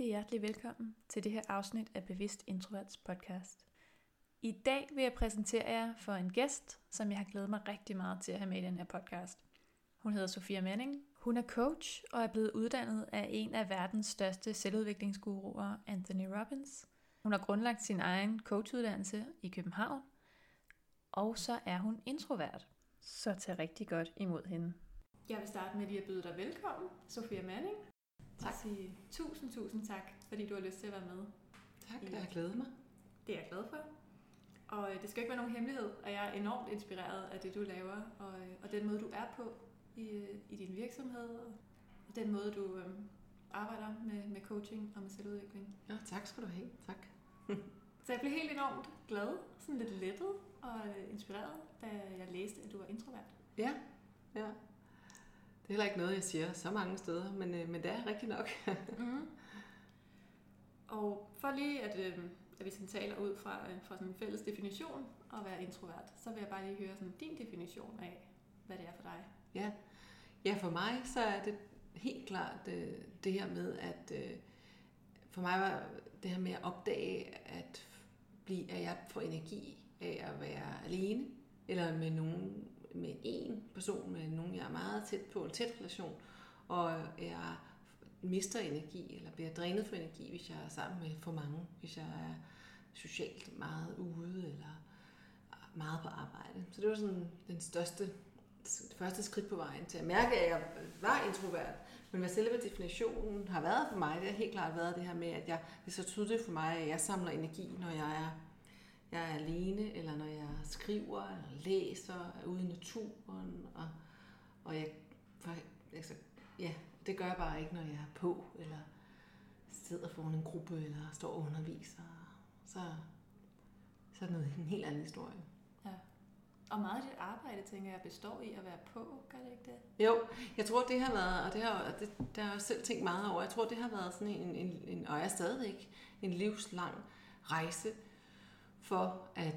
Rigtig hjertelig velkommen til det her afsnit af Bevidst Introverts podcast. I dag vil jeg præsentere jer for en gæst, som jeg har glædet mig rigtig meget til at have med i den her podcast. Hun hedder Sofia Manning. Hun er coach og er blevet uddannet af en af verdens største selvudviklingsguruer, Anthony Robbins. Hun har grundlagt sin egen coachuddannelse i København, og så er hun introvert. Så tag rigtig godt imod hende. Jeg vil starte med lige at byde dig velkommen, Sofia Manning. Tak. Og sige tusind, tusind tak, fordi du har lyst til at være med. Tak, jeg har glædet mig. Det er jeg glad for. Og øh, det skal ikke være nogen hemmelighed, at jeg er enormt inspireret af det, du laver, og, øh, og den måde, du er på i, øh, i din virksomhed, og den måde, du øh, arbejder med, med coaching og med selvudvikling. Ja, tak skal du have. Tak. Så jeg blev helt enormt glad, sådan lidt lettet og inspireret, da jeg læste, at du var introvert. Ja, ja. Det er heller ikke noget, jeg siger så mange steder, men, øh, men det er rigtigt nok. mm. Og for lige at, øh, at vi sådan taler ud fra, øh, fra sådan en fælles definition at være introvert, så vil jeg bare lige høre sådan din definition af, hvad det er for dig. Ja, ja for mig så er det helt klart øh, det her med, at øh, for mig var det her med at opdage, at, blive, at jeg får energi af at være alene, eller med nogen, med en person, med nogen, jeg er meget tæt på, en tæt relation, og jeg mister energi, eller bliver drænet for energi, hvis jeg er sammen med for mange, hvis jeg er socialt meget ude, eller meget på arbejde. Så det var sådan den største, det første skridt på vejen til at mærke, at jeg var introvert. Men hvad selve definitionen har været for mig, det har helt klart været det her med, at jeg, det er så tydeligt for mig, at jeg samler energi, når jeg er, jeg er alene, eller når jeg skriver, eller læser, er ude i naturen, og, og jeg, for, altså, ja, det gør jeg bare ikke, når jeg er på, eller sidder foran en gruppe, eller står og underviser. Så, så er det noget, en helt anden historie. Ja. Og meget af dit arbejde, tænker jeg, består i at være på, gør det ikke det? Jo, jeg tror, det har været, og det har, det, det har jeg selv tænkt meget over, jeg tror, det har været sådan en, en, en og er stadigvæk, en livslang rejse for at,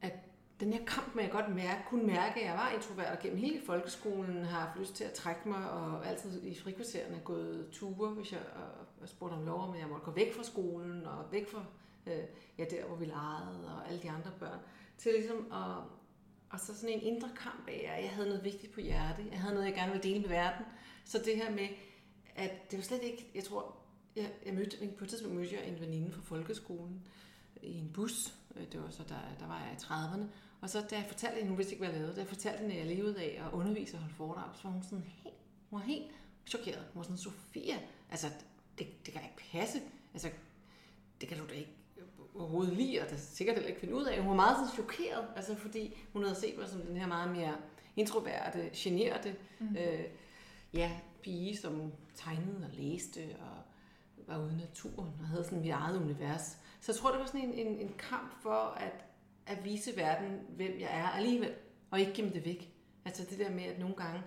at den her kamp med at godt mærke, kunne mærke, at jeg var introvert, og gennem hele folkeskolen har haft lyst til at trække mig, og altid i frikvartererne gået ture, hvis jeg og spurgte om lov, om jeg måtte gå væk fra skolen, og væk fra øh, ja, der, hvor vi legede, og alle de andre børn, til ligesom at, og så sådan en indre kamp af, at jeg havde noget vigtigt på hjerte, jeg havde noget, jeg gerne ville dele med verden. Så det her med, at det var slet ikke, jeg tror, jeg, jeg mødte, på et tidspunkt mødte jeg en veninde fra folkeskolen i en bus, det var så, der, der var jeg i 30'erne, og så da jeg fortalte hende, hun vidste ikke, hvad jeg lavede, da jeg fortalte hende, at jeg levede af at undervise og holde foredrag, så var hun sådan helt, hun var helt chokeret. Hun var sådan, Sofia, altså, det, det kan ikke passe. Altså, det kan du da ikke overhovedet lide, og det sikkert heller ikke finde ud af. Hun var meget sådan chokeret, altså fordi hun havde set mig som den her meget mere introverte, generte, mm. øh, ja, pige, som tegnede og læste og var ude i naturen og havde sådan mit eget univers. Så jeg tror, det var sådan en, en, en kamp for at, at vise verden, hvem jeg er alligevel, og ikke gemme det væk. Altså det der med, at nogle gange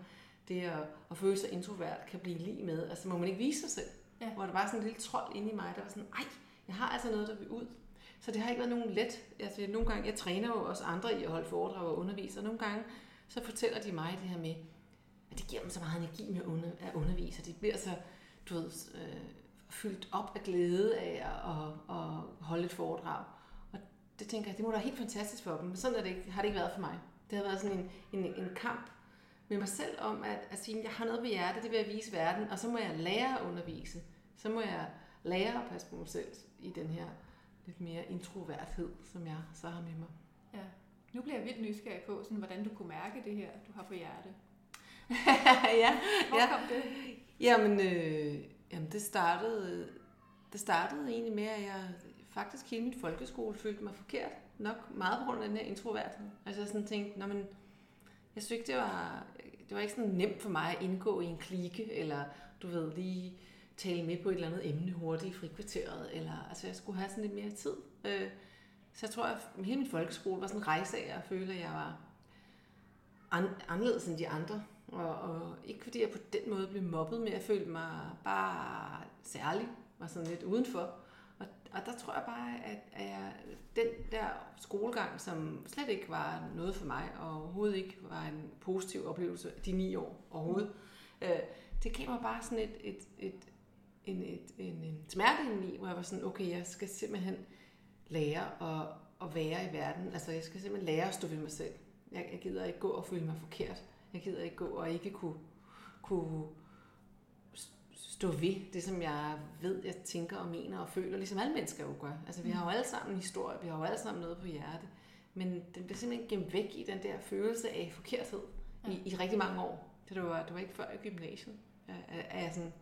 det at, at føle sig introvert kan blive lige med, altså må man ikke vise sig selv. Ja. Hvor der var sådan en lille trold inde i mig, der var sådan, ej, jeg har altså noget, der vil ud. Så det har ikke været nogen let. Altså, nogle gange, jeg træner jo også andre i at holde foredrag og undervise, og nogle gange, så fortæller de mig det her med, at det giver dem så meget energi med at undervise, og de bliver så, du ved, øh, fyldt op af glæde af at, at, at holde et foredrag. Og det tænker jeg, det må da være helt fantastisk for dem, men sådan er det ikke, har det ikke været for mig. Det har været sådan en, en, en kamp med mig selv om at, at sige, at jeg har noget på hjertet, det vil jeg vise verden, og så må jeg lære at undervise. Så må jeg lære at passe på mig selv i den her lidt mere introverthed, som jeg så har med mig. Ja. Nu bliver jeg vildt nysgerrig på, sådan, hvordan du kunne mærke det her, du har på hjerte. ja, Hvor ja. kom det? Jamen, øh, jamen det, startede, det startede egentlig med, at jeg faktisk hele min folkeskole følte mig forkert. Nok meget på grund af den her introvert. Altså jeg sådan tænkte, når man, jeg synes ikke, det var, det var ikke sådan nemt for mig at indgå i en klike, eller du ved, lige tale med på et eller andet emne hurtigt i frikvarteret, eller altså jeg skulle have sådan lidt mere tid. Øh, så jeg tror, at hele min folkeskole var sådan en rejse af at føle, at jeg var an- anderledes end de andre. Og, og ikke fordi jeg på den måde blev mobbet, men jeg følte mig bare særlig, var sådan lidt udenfor. Og, og der tror jeg bare, at, at jeg, den der skolegang, som slet ikke var noget for mig, og overhovedet ikke var en positiv oplevelse de ni år overhovedet, mm. øh, det gav mig bare sådan et, et, et, en, et, en, en smerte i, hvor jeg var sådan, okay, jeg skal simpelthen lære at, at være i verden. Altså, jeg skal simpelthen lære at stå ved mig selv. Jeg, jeg gider ikke gå og føle mig forkert. Jeg gider ikke gå og ikke kunne, kunne stå ved det, som jeg ved, jeg tænker og mener og føler, ligesom alle mennesker jo gør. Altså, vi har jo alle sammen en historie, vi har jo alle sammen noget på hjerte. Men den bliver simpelthen gemt væk i den der følelse af forkerthed ja. i, i rigtig mange år. Det var, det var ikke før i gymnasiet, at jeg sådan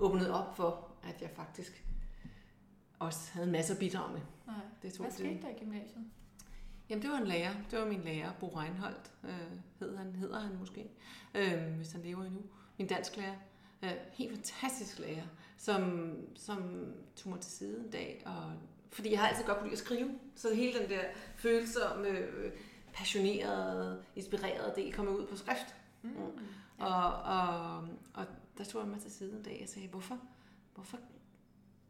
åbnede op for, at jeg faktisk også havde en masse at bidrage med. Nej. Det tog Hvad skete der i gymnasiet? Jamen, det var en lærer. Det var min lærer, Bo Reinholdt, øh, hed han, hedder han måske, øh, hvis han lever endnu. Min dansklærer. Øh, helt fantastisk lærer, som, som tog mig til side en dag. Og, fordi jeg har altid godt kunne lide at skrive. Så hele den der følsomme, øh, passionerede, inspirerede del kom ud på skrift. Mm. Mm. Og, og, og der tog jeg mig til side en dag og sagde, hvorfor, hvorfor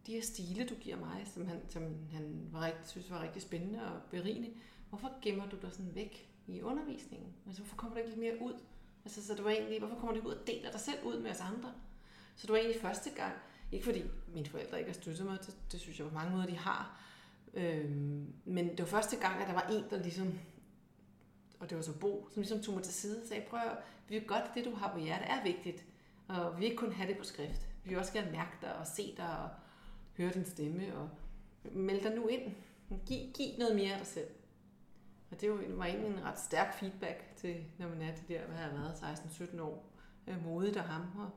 de her stile, du giver mig, som han, som han var rigtig, synes var rigtig spændende og berigende, hvorfor gemmer du dig sådan væk i undervisningen? Altså, hvorfor kommer du ikke lidt mere ud? Altså, så det var egentlig, hvorfor kommer du ikke ud og deler dig selv ud med os andre? Så det var egentlig første gang, ikke fordi mine forældre ikke har støttet mig, det, det synes jeg på mange måder, de har, øhm, men det var første gang, at der var en, der ligesom, og det var så Bo, som ligesom tog mig til side og sagde, prøv at, vi vil godt, det du har på hjertet er vigtigt, og vi vil ikke kun have det på skrift. Vi vil også gerne mærke dig og se dig og høre din stemme og melde dig nu ind. Giv, giv noget mere af dig selv. Og det var egentlig en ret stærk feedback til, når man er det der, hvad har været, 16-17 år, øh, modigt af ham, og,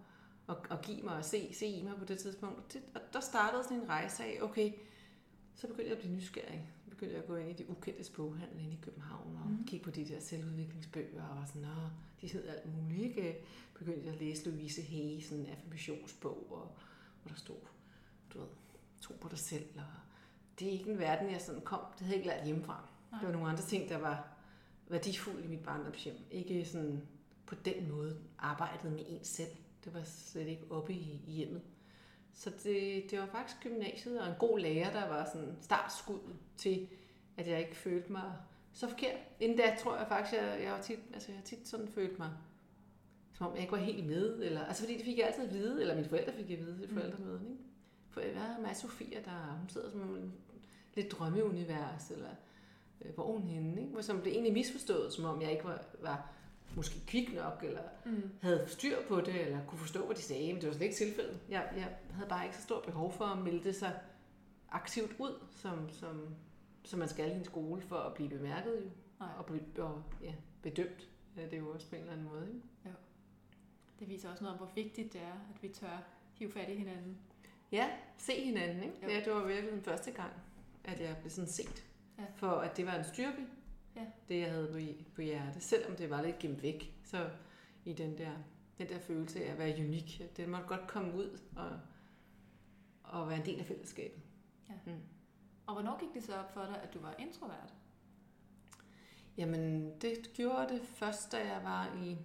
og, og give mig og se, se i mig på det tidspunkt. Det, og der startede sådan en rejse af, okay, så begyndte jeg at blive nysgerrig. Så begyndte jeg at gå ind i de ukendte boghandler inde i København og mm. kigge på de der selvudviklingsbøger og var sådan, Nå, de hed alt muligt. Ikke? Begyndte jeg at læse Louise Hay, sådan en affirmationsbog, og, hvor der stod, du ved, tro på dig selv. Og det er ikke en verden, jeg sådan kom, det havde jeg ikke lært hjemmefra. Det var nogle andre ting, der var værdifulde i mit barndomshjem. Ikke sådan på den måde arbejdet med en selv. Det var slet ikke oppe i, i hjemmet. Så det, det var faktisk gymnasiet og en god lærer, der var sådan startskud til, at jeg ikke følte mig så forkert. Inden da tror jeg faktisk, at jeg, jeg, var tit, altså jeg tit sådan følt mig, som om jeg ikke var helt med. Eller, altså fordi det fik jeg altid at vide, eller mine forældre fik at vide til mm. forældremøden. Ikke? For jeg havde med Sofia, der hun sidder som lidt drømmeunivers, eller øh, hvor hun henne, ikke? som blev egentlig misforstået, som om jeg ikke var, var måske kvik nok, eller mm. havde styr på det, eller kunne forstå, hvad de sagde, men det var slet ikke tilfældet. Jeg, jeg havde bare ikke så stort behov for at melde sig aktivt ud, som, som, som man skal i en skole, for at blive bemærket jo, Nej. og, blive, og ja, bedømt. Ja, det er jo også på en eller anden måde. Ikke? Ja. Det viser også noget om, hvor vigtigt det er, at vi tør hive fat i hinanden. Ja, se hinanden. Ikke? Ja, det var virkelig den første gang, at jeg blev sådan set. Ja. For at det var en styrke, ja. det jeg havde på, på hjertet. Selvom det var lidt gemt væk, så i den der, den der følelse af at være unik, den måtte godt komme ud og, og være en del af fællesskabet. Ja. Mm. Og hvornår gik det så op for dig, at du var introvert? Jamen, det gjorde det først, da jeg var i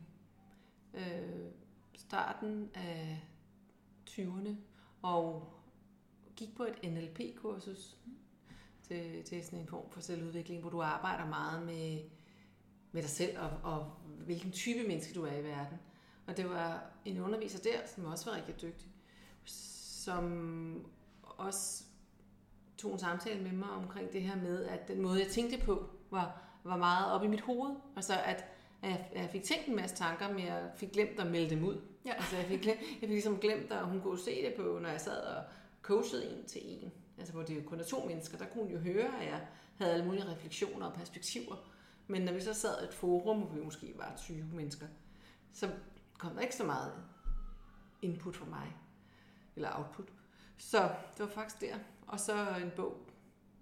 øh, starten af 20'erne og gik på et NLP-kursus til, til sådan en form for selvudvikling, hvor du arbejder meget med, med dig selv og, og hvilken type menneske du er i verden. Og det var en underviser der, som også var rigtig dygtig, som også tog en samtale med mig omkring det her med, at den måde, jeg tænkte på, var, var meget op i mit hoved. Altså, at, at jeg, jeg fik tænkt en masse tanker, men jeg fik glemt at melde dem ud. Ja. Altså, jeg fik, glemt, jeg fik ligesom glemt, at hun kunne se det på, når jeg sad og coachede en til en. Altså, hvor det jo kun er to mennesker, der kunne hun jo høre, at jeg havde alle mulige refleksioner og perspektiver. Men når vi så sad i et forum, hvor vi måske var 20 mennesker, så kom der ikke så meget input fra mig, eller output. Så det var faktisk der. Og så en bog,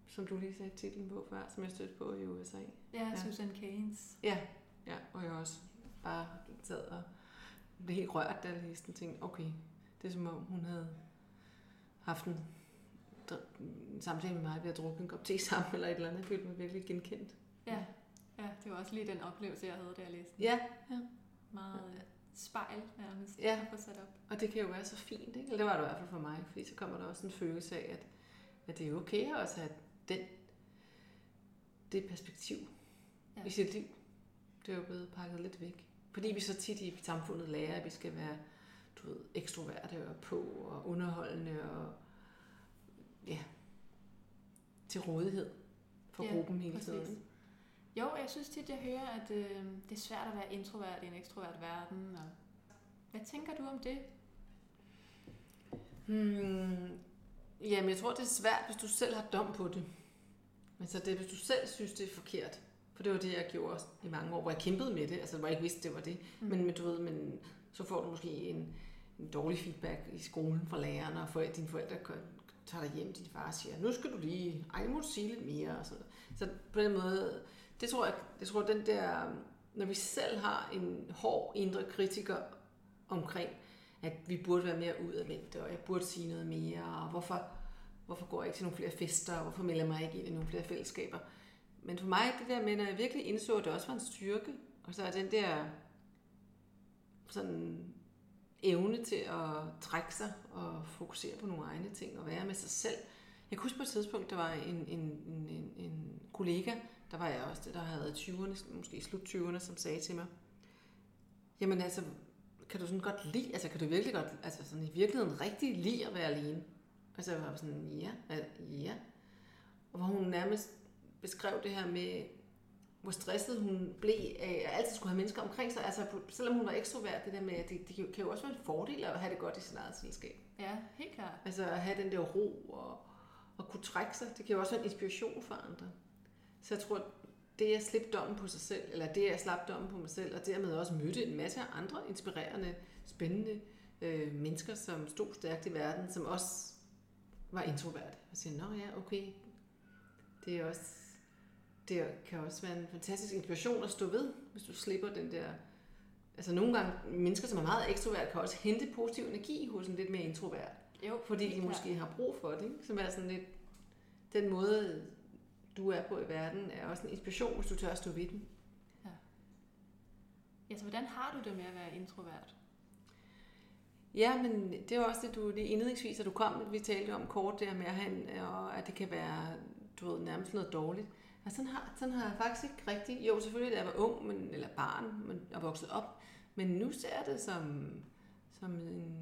som du lige sagde titlen på før, som jeg stødte på i USA. Ja, ja. Susan Keynes. Ja, ja, og jeg også bare sad og blev helt rørt, da jeg læste den, tænkte, okay, det er som om hun havde haft en samtale med mig ved at drukke en kop te sammen, eller et eller andet. Jeg følte mig virkelig genkendt. Ja, ja det var også lige den oplevelse, jeg havde, da jeg læste. Ja, ja. Meget øh, spejl nærmest Ja. at få sat op. Og det kan jo være så fint, ikke? Eller det var det i hvert fald for mig, fordi så kommer der også en følelse af, at, at det er okay at også have den, det perspektiv ja. i sit liv. Det er jo blevet pakket lidt væk. Fordi vi så tit i samfundet lærer, at vi skal være du ved, ekstroverte og på og underholdende og ja, til rådighed for Ja, gruppen hele præcis. tiden. Jo, jeg synes tit, jeg hører, at øh, det er svært at være introvert i en ekstrovert verden. Og hvad tænker du om det? Hmm. Jamen, jeg tror, det er svært, hvis du selv har dom på det. Altså, det er, hvis du selv synes, det er forkert. For det var det, jeg gjorde i mange år, hvor jeg kæmpede med det. Altså, hvor jeg ikke vidste, det var det. Mm. Men, men du ved, men så får du måske en, en dårlig feedback i skolen fra lærerne, og forældre, dine forældre kan- tager dig hjem, din far siger, nu skal du lige, ej, nu må du sige lidt mere. Og sådan. noget. Så på den måde, det tror jeg, jeg tror, den der, når vi selv har en hård indre kritiker omkring, at vi burde være mere udadvendte, og jeg burde sige noget mere, og hvorfor, hvorfor går jeg ikke til nogle flere fester, og hvorfor melder jeg mig ikke ind i nogle flere fællesskaber. Men for mig, det der med, når jeg virkelig indså, at det også var en styrke, og så er den der sådan evne til at trække sig og fokusere på nogle egne ting og være med sig selv. Jeg kan huske på et tidspunkt, der var en, en, en, en, en kollega, der var jeg også, der havde 20'erne, måske slut 20'erne, som sagde til mig, jamen altså, kan du sådan godt lide, altså kan du virkelig godt, altså sådan i virkeligheden rigtig lide at være alene? Altså jeg var sådan, ja, ja. Og hvor hun nærmest beskrev det her med, hvor stresset hun blev af at altid skulle have mennesker omkring sig. Altså selvom hun var ekstrovert, det der med, at det, det kan jo også være en fordel at have det godt i sin eget selskab. Ja, helt klart. Altså at have den der ro og, og kunne trække sig, det kan jo også være en inspiration for andre. Så jeg tror, det at slippe dommen på sig selv, eller det at slappe dommen på mig selv, og dermed også mødte en masse andre inspirerende, spændende øh, mennesker, som stod stærkt i verden, som også var introverte. Og siger, nå ja, okay, det er også, det kan også være en fantastisk inspiration at stå ved, hvis du slipper den der... Altså nogle gange, mennesker, som er meget ekstrovert, kan også hente positiv energi hos en lidt mere introvert. Jo, Fordi de klart. måske har brug for det, ikke? som er sådan lidt... Den måde, du er på i verden, er også en inspiration, hvis du tør at stå ved den. Ja, så hvordan har du det med at være introvert? Ja, men det er også det, du lige indledningsvis, at du kom, vi talte om kort der med, at, han, og at det kan være du ved, nærmest noget dårligt. Og sådan har, sådan har jeg faktisk ikke rigtig... Jo, selvfølgelig, da jeg var ung, men, eller barn, men, og vokset op. Men nu ser jeg det som, som en,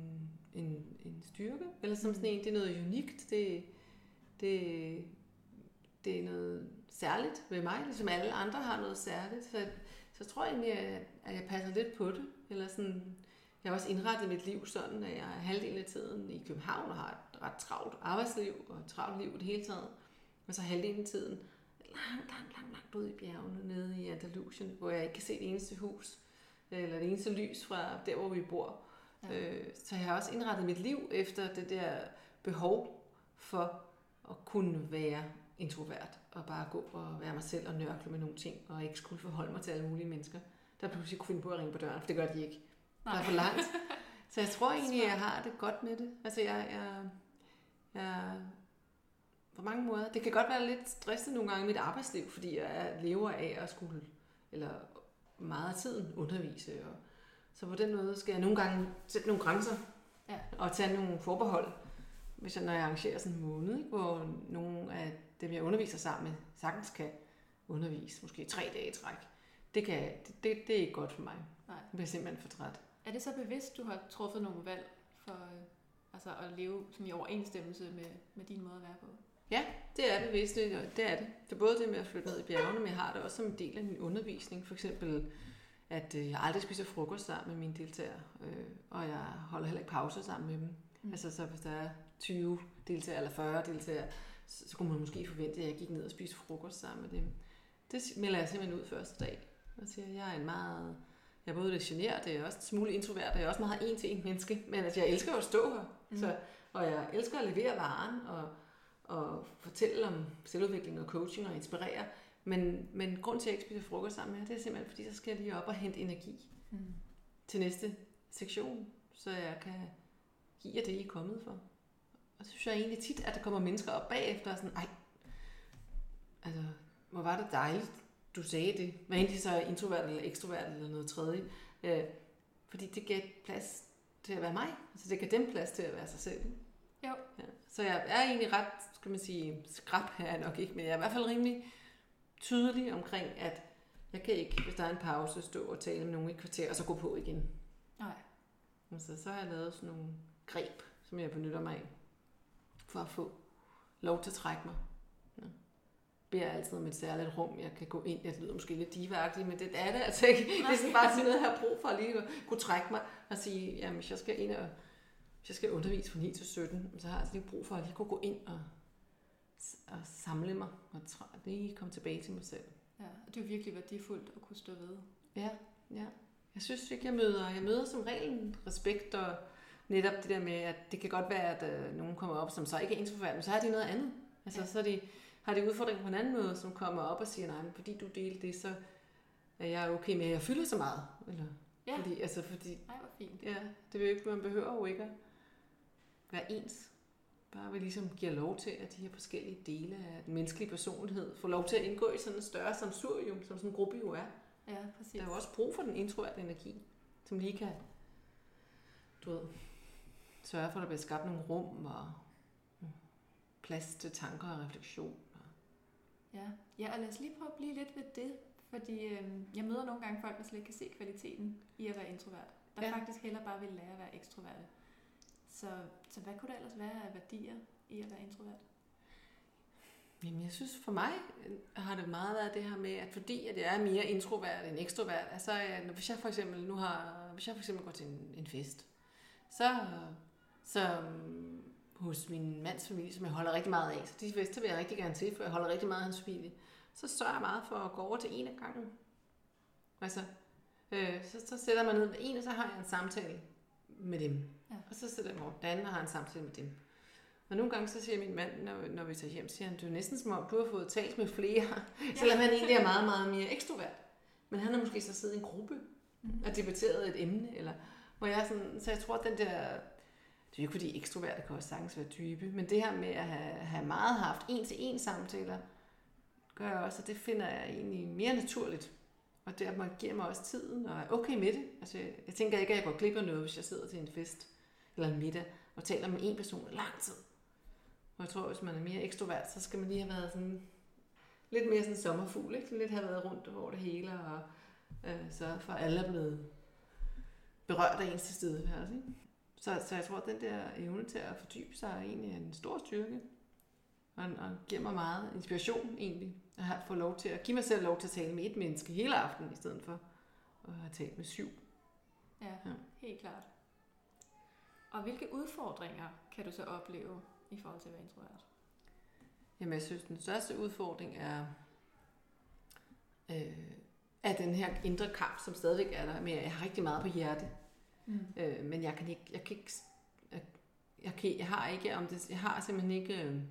en, en styrke, eller som sådan en, det er noget unikt. Det, det, det er noget særligt ved mig, ligesom alle andre har noget særligt. Så, så tror jeg egentlig, at, at jeg passer lidt på det. Eller sådan, jeg har også indrettet mit liv sådan, at jeg er halvdelen af tiden i København og har et ret travlt arbejdsliv og et travlt liv i det hele taget. Og så halvdelen af tiden langt, langt, langt, langt ude i bjergene nede i Andalusien, hvor jeg ikke kan se det eneste hus eller det eneste lys fra der, hvor vi bor. Ja. Øh, så jeg har også indrettet mit liv efter det der behov for at kunne være introvert og bare gå og være mig selv og nørkle med nogle ting og ikke skulle forholde mig til alle mulige mennesker, der pludselig kunne finde på at ringe på døren, for det gør de ikke. Der er for langt. Så jeg tror egentlig, jeg har det godt med det. Altså, jeg, jeg, jeg på mange måder. Det kan godt være lidt stresset nogle gange i mit arbejdsliv, fordi jeg lever af at skulle, eller meget af tiden undervise. Og, så på den måde skal jeg nogle gange sætte nogle grænser Ja. og tage nogle forbehold, hvis jeg, når jeg arrangerer sådan en måned, ikke, hvor nogle af dem, jeg underviser sammen med, sagtens kan undervise, måske tre dage i træk. Det, kan, det, det, det er ikke godt for mig. Nej. Jeg bliver simpelthen for træt. Er det så bevidst, du har truffet nogle valg for øh, altså at leve som i overensstemmelse med, med din måde at være på? Det er bevidst, det, og det er det. Det er både det med at flytte ned i bjergene, men jeg har det også som en del af min undervisning. For eksempel, at øh, jeg aldrig spiser frokost sammen med mine deltagere, øh, og jeg holder heller ikke pauser sammen med dem. Mm. Altså så hvis der er 20 deltagere eller 40 deltagere, så, så kunne man måske forvente, at jeg gik ned og spiste frokost sammen med dem. Det melder jeg simpelthen ud første dag. Og siger, at jeg er en meget... Jeg er både lidt generet, det er også en smule introvert, og jeg er også meget en til en menneske. Men altså, jeg elsker at stå her. Mm. Så, og jeg elsker at levere varen og, og fortælle om selvudvikling og coaching og inspirere. Men, men grund til, at jeg ikke spiser frokost sammen med jer, det er simpelthen, fordi så skal jeg lige op og hente energi Mm. til næste sektion, så jeg kan give jer det, I er kommet for. Og så synes jeg egentlig tit, at der kommer mennesker op bagefter og sådan, ej, altså, hvor var det dejligt, du sagde det. Hvad de så er introvert eller ekstrovert eller noget tredje. Øh, fordi det gav plads til at være mig. Altså det gav dem plads til at være sig selv. Jo. Ja. Så jeg er egentlig ret, skal man sige, skrab her er jeg nok ikke, men jeg er i hvert fald rimelig tydelig omkring, at jeg kan ikke, hvis der er en pause, stå og tale med nogen i kvarter, og så gå på igen. Nej. Altså, så har jeg lavet sådan nogle greb, som jeg benytter mig af, for at få lov til at trække mig. Ja. Beder altid om et særligt rum, jeg kan gå ind. Jeg lyder måske lidt divagtigt, men det er det altså ikke. Det er sådan bare sådan noget, jeg har brug for at lige at kunne trække mig og sige, jamen hvis jeg skal ind og hvis jeg skal undervise fra 9 til 17, så har jeg altså lige brug for at lige kunne gå ind og, og samle mig og lige komme tilbage til mig selv. Ja, og det er virkelig værdifuldt at kunne stå ved. Ja, ja. Jeg synes ikke, jeg møder, jeg møder som regel respekt og netop det der med, at det kan godt være, at øh, nogen kommer op, som så ikke er introvert, men så har de noget andet. Altså, Ja. så er de, har de udfordringer på en anden måde, som kommer op og siger, nej, men fordi du delte det, så er jeg okay med, at jeg fylder så meget. Eller, Ja. Fordi, altså, fordi, Ej, hvor fint. ja, det vil jo ikke, man behøver jo ikke at være ens. Bare vi ligesom giver lov til, at de her forskellige dele af den menneskelige personlighed får lov til at indgå i sådan et større samsurium, som sådan en gruppe jo er. Ja, præcis. Der er jo også brug for den introverte energi, som lige kan, du ved, sørge for, at der bliver skabt nogle rum og plads til tanker og refleksion. Ja. ja, og lad os lige prøve at blive lidt ved det, fordi øh, jeg møder nogle gange folk, der slet ikke kan se kvaliteten i at være introvert. Der ja. Faktisk heller bare vil lære at være ekstroverte. Så, så hvad kunne der ellers være af værdier i at være introvert? Jamen, jeg synes for mig øh, har det meget været det her med, at fordi at jeg er mere introvert end ekstrovert, altså når, øh, hvis jeg for eksempel nu har, hvis jeg for eksempel går til en, en fest, så, så mm, hos min mands familie, som jeg holder rigtig meget af, så de fester vil jeg rigtig gerne til, for jeg holder rigtig meget af hans familie, så sørger jeg meget for at gå over til en af gangen. Altså, øh, så, så sætter man ned med en, og så har jeg en samtale med dem. Ja. Og så sætter jeg den anden og har en samtale med dem. Og nogle gange så siger min mand, når, når vi tager hjem, siger han, det er næsten som om, du har fået talt med flere, ja. selvom han egentlig er meget, meget mere ekstrovert. Men han har måske så siddet i en gruppe Mm. og debatteret et emne, eller hvor jeg sådan, så jeg tror, at den der, det er jo ikke fordi ekstroverte kan også sagtens være dybe, men det her med at have, have meget haft en til en samtaler, gør jeg også, at det finder jeg egentlig mere naturligt. Og der giver mig også tiden, og er okay med det. Altså, jeg, jeg tænker ikke, at jeg går glip af noget, hvis jeg sidder til en fest eller en middag og taler med en person i lang tid. Og jeg tror, hvis man er mere ekstrovert, så skal man lige have været sådan lidt mere sådan sommerfugl, ikke? Lidt have været rundt over det hele, og øh, sørge for, at alle er blevet berørt af ens tilstedeværelse. Ikke? Så, så jeg tror, at den der evne til at fordybe sig er egentlig en stor styrke. Og, og giver mig meget inspiration egentlig. At få lov til at give mig selv lov til at tale med et menneske hele aftenen, i stedet for at have talt med syv. Ja, Ja. helt klart. Og hvilke udfordringer kan du så opleve i forhold til at være introvert? Jamen, jeg synes, den største udfordring er, øh, er den her indre kamp, som stadigvæk er der, at jeg har rigtig meget på hjerte. Mm. Øh, men jeg kan ikke, jeg kan ikke, jeg, jeg, kan, jeg har ikke, om det, jeg har simpelthen ikke øh,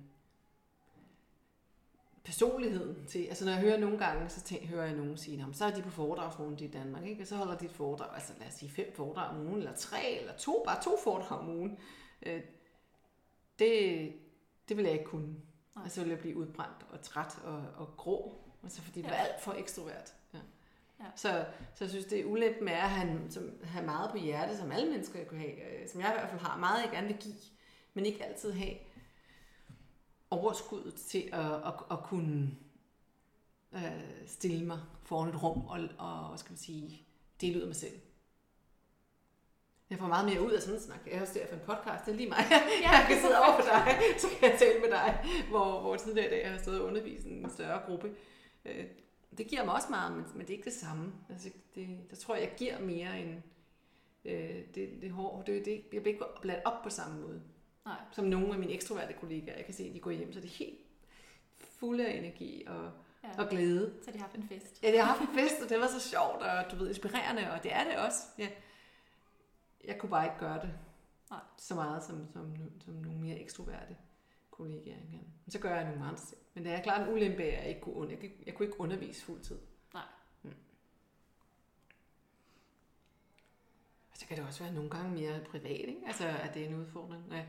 personligheden til, altså når jeg hører nogle gange, så tænker, hører jeg nogen sige, "Nå, men så er de på foredragsrunde i Danmark, ikke? og så holder de et foredrag, altså lad os sige fem foredrag om ugen, eller tre, eller to, bare to foredrag om ugen. Øh, det, det vil jeg ikke kunne. Nej. Altså vil jeg blive udbrændt og træt og, og grå, altså fordi det Ja. er alt for ekstrovert. Ja. Ja. Så, så jeg synes, det er ulempe med at have, som, have meget på hjerte, som alle mennesker kunne have, øh, som jeg i hvert fald har, meget jeg gerne vil give, men ikke altid have overskuddet til at, at, at kunne øh, stille mig foran et rum og, og hvad skal man sige, dele ud af mig selv. Jeg får meget mere ud af sådan en snak. Jeg er også der for en podcast, det er lige mig. Ja. Jeg kan sidde over for dig, så kan jeg tale med dig, hvor, hvor tidligere i dag jeg har stået og undervist en større gruppe. Øh, Det giver mig også meget, men, men det er ikke det samme. Altså, det, der tror jeg, jeg giver mere end øh, det, det hår. Det, det, jeg bliver ikke bladet op på samme måde, Nej. som nogle af mine ekstroverte kollegaer. Jeg kan se, at de går hjem, så det er helt fulde af energi og, Ja. og glæde. Så de har haft en fest. Ja, jeg har haft en fest, og det var så sjovt, og du ved, inspirerende, og det er det også. Ja. Jeg kunne bare ikke gøre det Nej. så meget som, som, som nogle mere ekstroverte. kollegaer kan. Men så gør jeg nogle andre ting. Men det er klart en ulempe, at jeg ikke kunne, jeg, jeg, kunne ikke undervise fuldtid. Nej. Mm. Og så kan det også være nogle gange mere privat, ikke? Altså, at det er en udfordring. Jeg,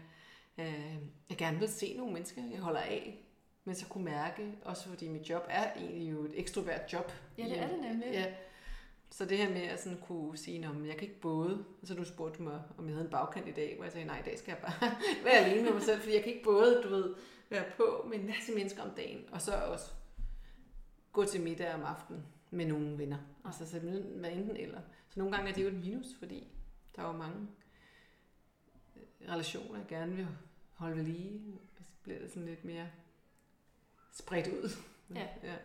øh, jeg gerne vil se nogle mennesker, jeg holder af, men så kunne mærke, også fordi mit job er egentlig jo et ekstrovert job. Ja, det er det nemlig. Ja. Så det her med at sådan kunne sige, at jeg kan ikke både, så du spurgte mig, om jeg havde en bagkant i dag, hvor jeg sagde, nej, i dag skal jeg bare være alene med mig selv, fordi jeg kan ikke både, du ved, være på med en masse mennesker om dagen, og så også gå til middag om aftenen med nogle venner. Altså så med enten eller. Så nogle gange er det jo et minus, fordi der er jo mange relationer, jeg gerne vil holde ved lige, og så bliver det sådan lidt mere spredt ud. Ja. ja.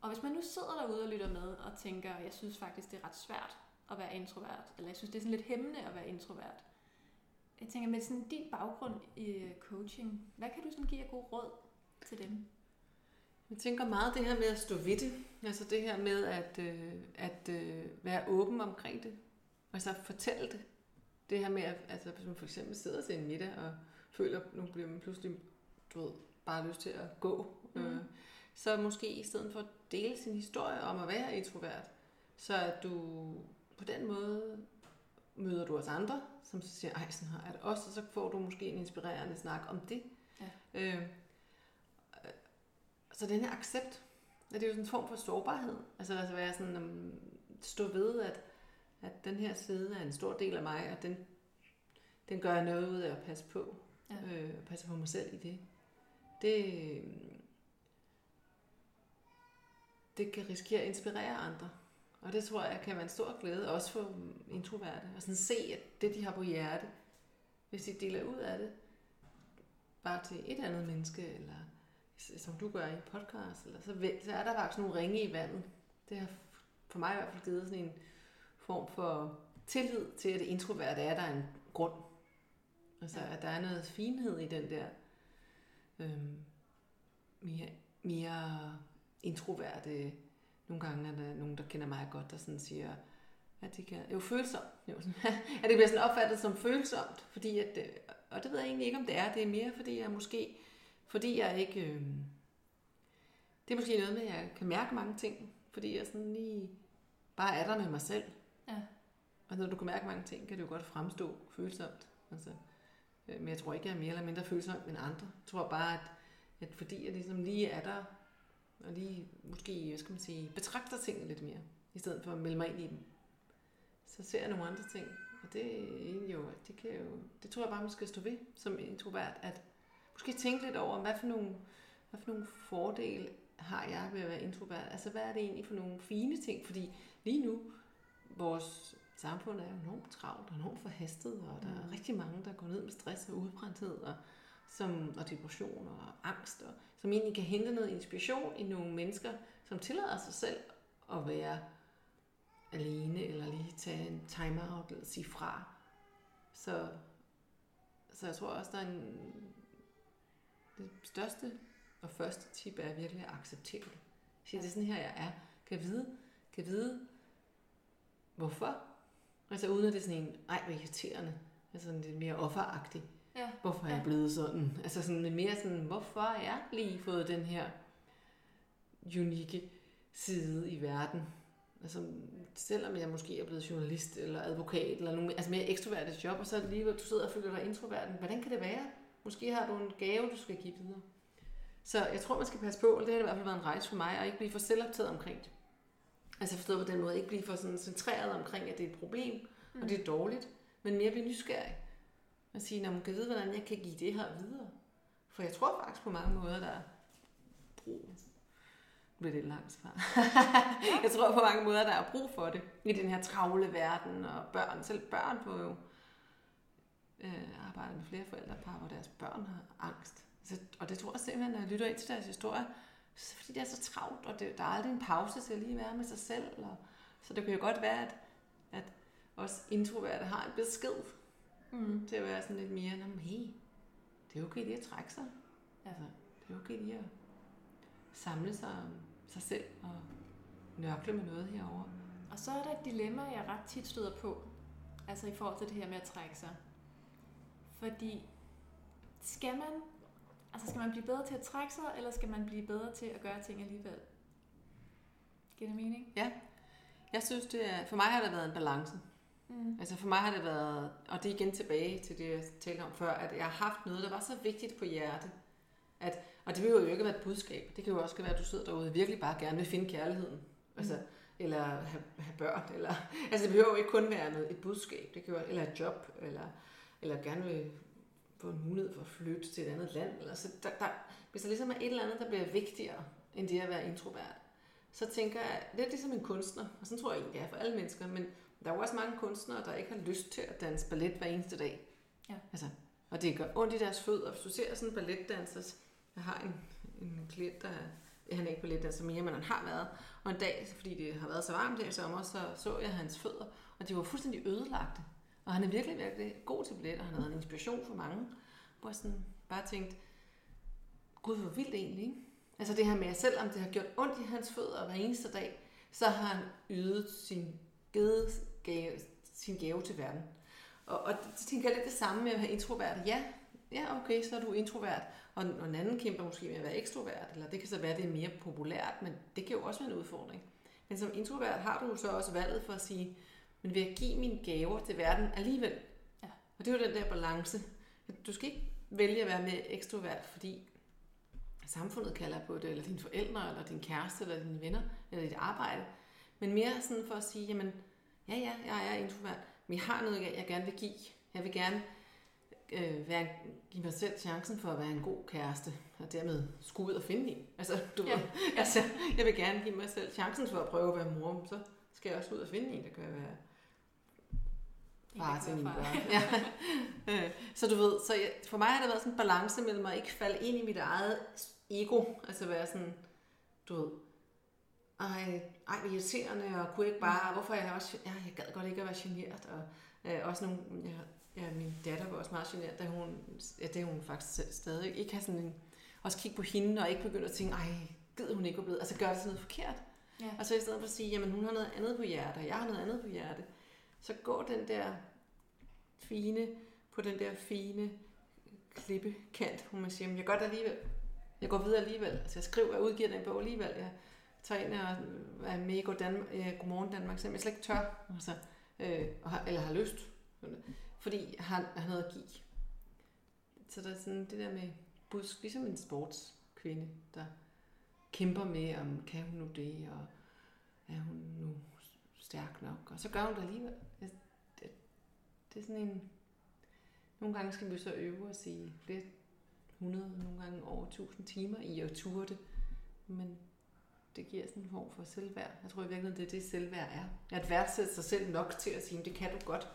Og hvis man nu sidder derude og lytter med og tænker, jeg synes faktisk, det er ret svært at være introvert, eller jeg synes, det er sådan lidt hæmmende at være introvert. Jeg tænker, med sådan din baggrund i øh, coaching, hvad kan du sådan give af god råd til dem? Jeg tænker meget det her med at stå ved det. Altså det her med at, øh, at øh, være åben omkring det. Altså fortælle det. Det her med, at altså, hvis man for eksempel sidder til en middag og føler, at nu bliver man pludselig du ved, bare lyst til at gå. Mm. Øh, så måske i stedet for at dele sin historie om at være introvert, så at du på den måde møder du os andre, som så siger, ej, sådan har jeg det også, og så får du måske en inspirerende snak om det. Ja. Øh, så den her accept, det er jo sådan en form for sårbarhed. Altså at være sådan, um, stå ved, at, at den her side er en stor del af mig, og den, den gør jeg noget ud af at passe på. Ja. Øh, passe på mig selv i det. Det, det kan risikere at inspirere andre. Og det tror jeg kan være en stor glæde, også for introverte. Og sådan se, at det, de har på hjerte, hvis de deler ud af det, bare til et andet menneske, eller som du gør i podcast, eller så, så er der faktisk nogle ringe i vandet. Det har for mig i hvert fald givet sådan en form for tillid til, at det introverte er, der er en grund. Altså, ja. at der er noget finhed i den der øhm, mere, mere introverte. Nogle gange er der nogen, der kender mig godt, der sådan siger, at det kan, jo følsomt. Jo, at det bliver sådan opfattet som følsomt, fordi at, øh, og det ved jeg egentlig ikke, om det er. Det er mere, fordi jeg måske, fordi jeg ikke, øh, det er måske noget med, at jeg kan mærke mange ting, fordi jeg sådan lige bare er der med mig selv. Ja. Og når du kan mærke mange ting, kan det jo godt fremstå følsomt. Altså, øh, men jeg tror ikke, jeg er mere eller mindre følsom end andre. Jeg tror bare, at, at fordi jeg ligesom lige er der, og lige måske, hvad skal man sige, betragter tingene lidt mere, i stedet for at melde mig ind i dem, så ser jeg nogle andre ting. Og det er egentlig jo, det kan jo, det tror jeg bare, man skal stå ved som introvert, at måske tænke lidt over, hvad for nogle, hvad for nogle fordele har jeg ved at være introvert? Altså, hvad er det egentlig for nogle fine ting? Fordi lige nu, vores samfund er enormt travlt og enormt forhastet, og der er rigtig mange, der går ned med stress og udbrændthed og, som, og depression og angst, og, som egentlig kan hente noget inspiration i nogle mennesker, som tillader sig selv at være alene, eller lige tage en time-out, eller sige fra. Så, så jeg tror også, der er en, det største og første tip er virkelig at acceptere det. Sige, det er sådan her, jeg er. Kan vide, kan vide, hvorfor. Altså uden at det er sådan en, ej, hvor irriterende. Altså sådan lidt mere offeragtigt. Ja. Hvorfor er jeg Ja. blevet sådan? Altså sådan lidt mere sådan, hvorfor har jeg lige fået den her unikke side i verden? Altså, selvom jeg måske er blevet journalist eller advokat, eller nogle altså mere ekstroverte job, og så alligevel, du sidder og føler dig introverten. Hvordan kan det være? Måske har du en gave, du skal give videre. Så jeg tror, man skal passe på, og det har i hvert fald været en rejse for mig, at ikke blive for selvoptaget omkring det. Altså forstået på den måde, ikke blive for sådan centreret omkring, at det er et problem, mm. og det er dårligt, men mere blive nysgerrig. Og sige, når man kan vide, hvordan jeg kan give det her videre. For jeg tror faktisk på mange måder, der er brug. Nu bliver det et langt svar. jeg tror på mange måder, der er brug for det. I den her travle verden, og børn, selv børn på jo øh, arbejde med flere forældrepar, hvor deres børn har angst. Så, og det tror jeg simpelthen, når jeg lytter ind til deres historie, så fordi det er så travlt, og det, der er aldrig en pause til at lige være med sig selv. Og, så det kan jo godt være, at, at os introverte har en besked Mm. til at være sådan lidt mere, hey, det er okay lige at trække sig. Altså, det er okay lige at samle sig om sig selv og nørkle med noget herover. Og så er der et dilemma, jeg ret tit støder på, altså i forhold til det her med at trække sig. Fordi skal man Altså skal man blive bedre til at trække sig, eller skal man blive bedre til at gøre ting alligevel? Giver det mening? Ja. Jeg synes, det er, for mig har det været en balance. Mm. Altså for mig har det været, og det er igen tilbage til det, jeg talte om før, at jeg har haft noget, der var så vigtigt på hjerte. At, og det vil jo ikke være et budskab. Det kan jo også være, at du sidder derude og virkelig bare gerne vil finde kærligheden. Altså, eller have, have børn. Eller, altså det behøver jo ikke kun være noget, et budskab. Det kan jo, eller et job. Eller, eller gerne vil få en mulighed for at flytte til et andet land. Eller, så der, der, hvis der ligesom er et eller andet, der bliver vigtigere end det at være introvert, så tænker jeg, lidt ligesom en kunstner, og sådan tror jeg egentlig, det er for alle mennesker, men der er jo også mange kunstnere, der ikke har lyst til at danse ballet hver eneste dag. Ja. Altså, og det gør ondt i deres fødder. Hvis du ser sådan en balletdanser, jeg har en, en klient, der er, han er ikke balletdanser mere, men han har været. Og en dag, fordi det har været så varmt her i sommer, så så jeg hans fødder, og de var fuldstændig ødelagte. Og han er virkelig, virkelig god til ballet, og han har været en inspiration for mange. Hvor jeg sådan bare tænkte, gud, hvor vildt egentlig, ikke? Altså det her med, at selvom det har gjort ondt i hans fødder hver eneste dag, så har han ydet sin, givet gave, sin gave til verden. Og, og det tænker jeg lidt det samme med at være introvert. Ja, ja okay, så er du introvert, og, og en anden kæmper måske med at være ekstrovert, eller det kan så være, at det er mere populært, men det kan jo også være en udfordring. Men som introvert har du så også valget for at sige, men vil jeg give mine gaver til verden alligevel? Ja. Og det er jo den der balance. Du skal ikke vælge at være mere ekstrovert, fordi samfundet kalder på det, eller dine forældre, eller din kæreste, eller dine venner, eller dit arbejde. Men mere sådan for at sige, jamen, ja, ja, jeg er introvert, men jeg har noget, jeg gerne vil give. Jeg vil gerne øh, være, give mig selv chancen for at være en god kæreste, og dermed skulle ud og finde en. Altså, du Ja. ved, altså, jeg vil gerne give mig selv chancen for at prøve at være mor, så skal jeg også ud og finde en, der kan være far til mine børn. Ja. Øh, så du ved, så jeg, for mig har det været sådan en balance mellem at ikke falde ind i mit eget ego, altså være sådan, du ved, ej, ej, hvor irriterende, og kunne ikke bare, hvorfor er jeg også, ja, jeg gad godt ikke at være generet, og øh, også nogle, ja, ja, min datter var også meget generet, da hun, ja, det er hun faktisk stadig, ikke have sådan en, også kigge på hende, og ikke begynde at tænke, ej, gid hun ikke var blevet, altså gøre det til noget forkert. Ja. Og så i stedet for at sige, jamen hun har noget andet på hjerte, og jeg har noget andet på hjerte, så går den der fine, på den der fine klippekant, hvor man siger, "Men jeg gør det alligevel. Jeg går videre alligevel. Altså jeg skriver, jeg udgiver den bog alligevel. Jeg tager ind og er med i God Dan- øh, Godmorgen Danmark, selvom jeg slet ikke tør, altså, øh, eller har lyst. Fordi jeg har, har noget at give. Så der er sådan det der med busk, ligesom en sportskvinde, der kæmper med, om kan hun nu det, og er hun nu stærk nok, og så gør hun det alligevel. Det, det, det er sådan en... Nogle gange skal vi så øve os i flere 100, nogle gange over 1000 timer i at ture det, men det giver sådan en form for selvværd. Jeg tror i virkeligheden, det er det selvværd er. At værdsætte sig selv nok til at sige, det kan du godt,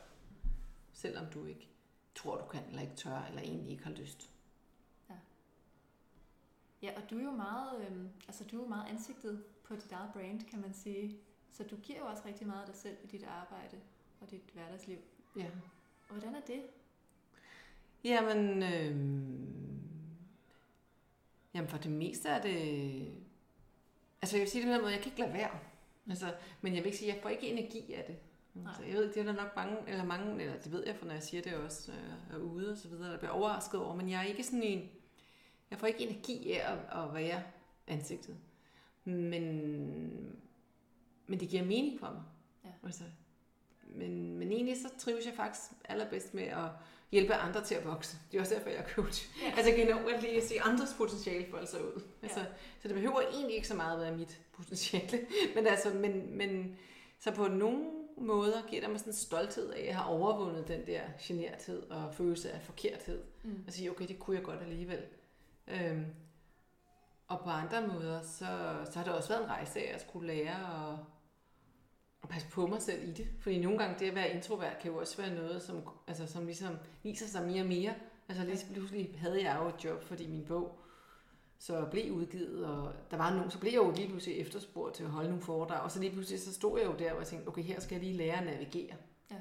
selvom du ikke tror, du kan, eller ikke tør, eller egentlig ikke har lyst. Ja, og du er jo meget, øh, altså du er jo meget ansigtet på dit eget brand, kan man sige. Så du giver jo også rigtig meget af dig selv i dit arbejde og dit hverdagsliv. Ja. Og hvordan er det? Jamen, øh, jamen for det meste er det... Altså jeg vil sige det på den måde, jeg kan ikke lade være. Altså, men jeg vil ikke sige, at jeg får ikke energi af det. Nej. Altså, jeg ved, det er der nok mange, eller mange, eller det ved jeg, for når jeg siger det også, øh, er ude og så videre, der bliver overrasket over, men jeg er ikke sådan en, jeg får ikke energi af at, at være ansigtet. Men, men det giver mening for mig. Ja. Altså, men, men egentlig så trives jeg faktisk allerbedst med at hjælpe andre til at vokse. Det er også derfor, jeg er coach. Ja. Altså, jeg kan at se andres potentiale folde sig ud. Altså, Ja. Så det behøver egentlig ikke så meget at være mit potentiale. Men, altså, men, men så på nogle måder giver det mig sådan en stolthed af, at jeg har overvundet den der generthed og følelse af forkerthed. Mm. Og sige, okay, det kunne jeg godt alligevel. Øhm, og på andre måder, så, så har det også været en rejse af at skulle lære at, at passe på mig selv i det. Fordi nogle gange det at være introvert kan jo også være noget, som, altså, som ligesom viser sig mere og mere. Altså lige pludselig havde jeg jo et job, fordi min bog så blev udgivet, og der var nogen, så blev jeg jo lige pludselig efterspurgt til at holde nogle foredrag, og så lige pludselig så stod jeg jo der, og tænkte, okay, her skal jeg lige lære at navigere. Ja.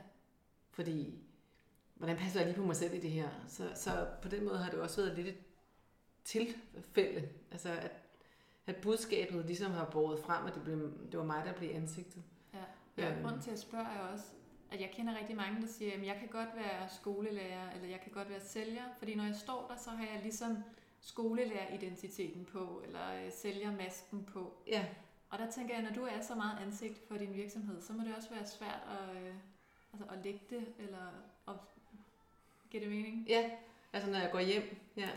Fordi, hvordan passer jeg lige på mig selv i det her? Så, så på den måde har det også været lidt et tilfælde, altså at, at budskabet ligesom har båret frem, at det, blev, det var mig, der blev ansigtet. Ja, ja Øhm. grunden til at spørge er også, at jeg kender rigtig mange, der siger, at jeg kan godt være skolelærer, eller jeg kan godt være sælger, fordi når jeg står der, så har jeg ligesom skolelæreridentiteten på, eller øh, sælgermasken på. Ja, Og der tænker jeg, når du er så meget ansigt for din virksomhed, så må det også være svært at, øh, altså at lægge det, eller at, giver det mening? ja. Altså når jeg går hjem, ja.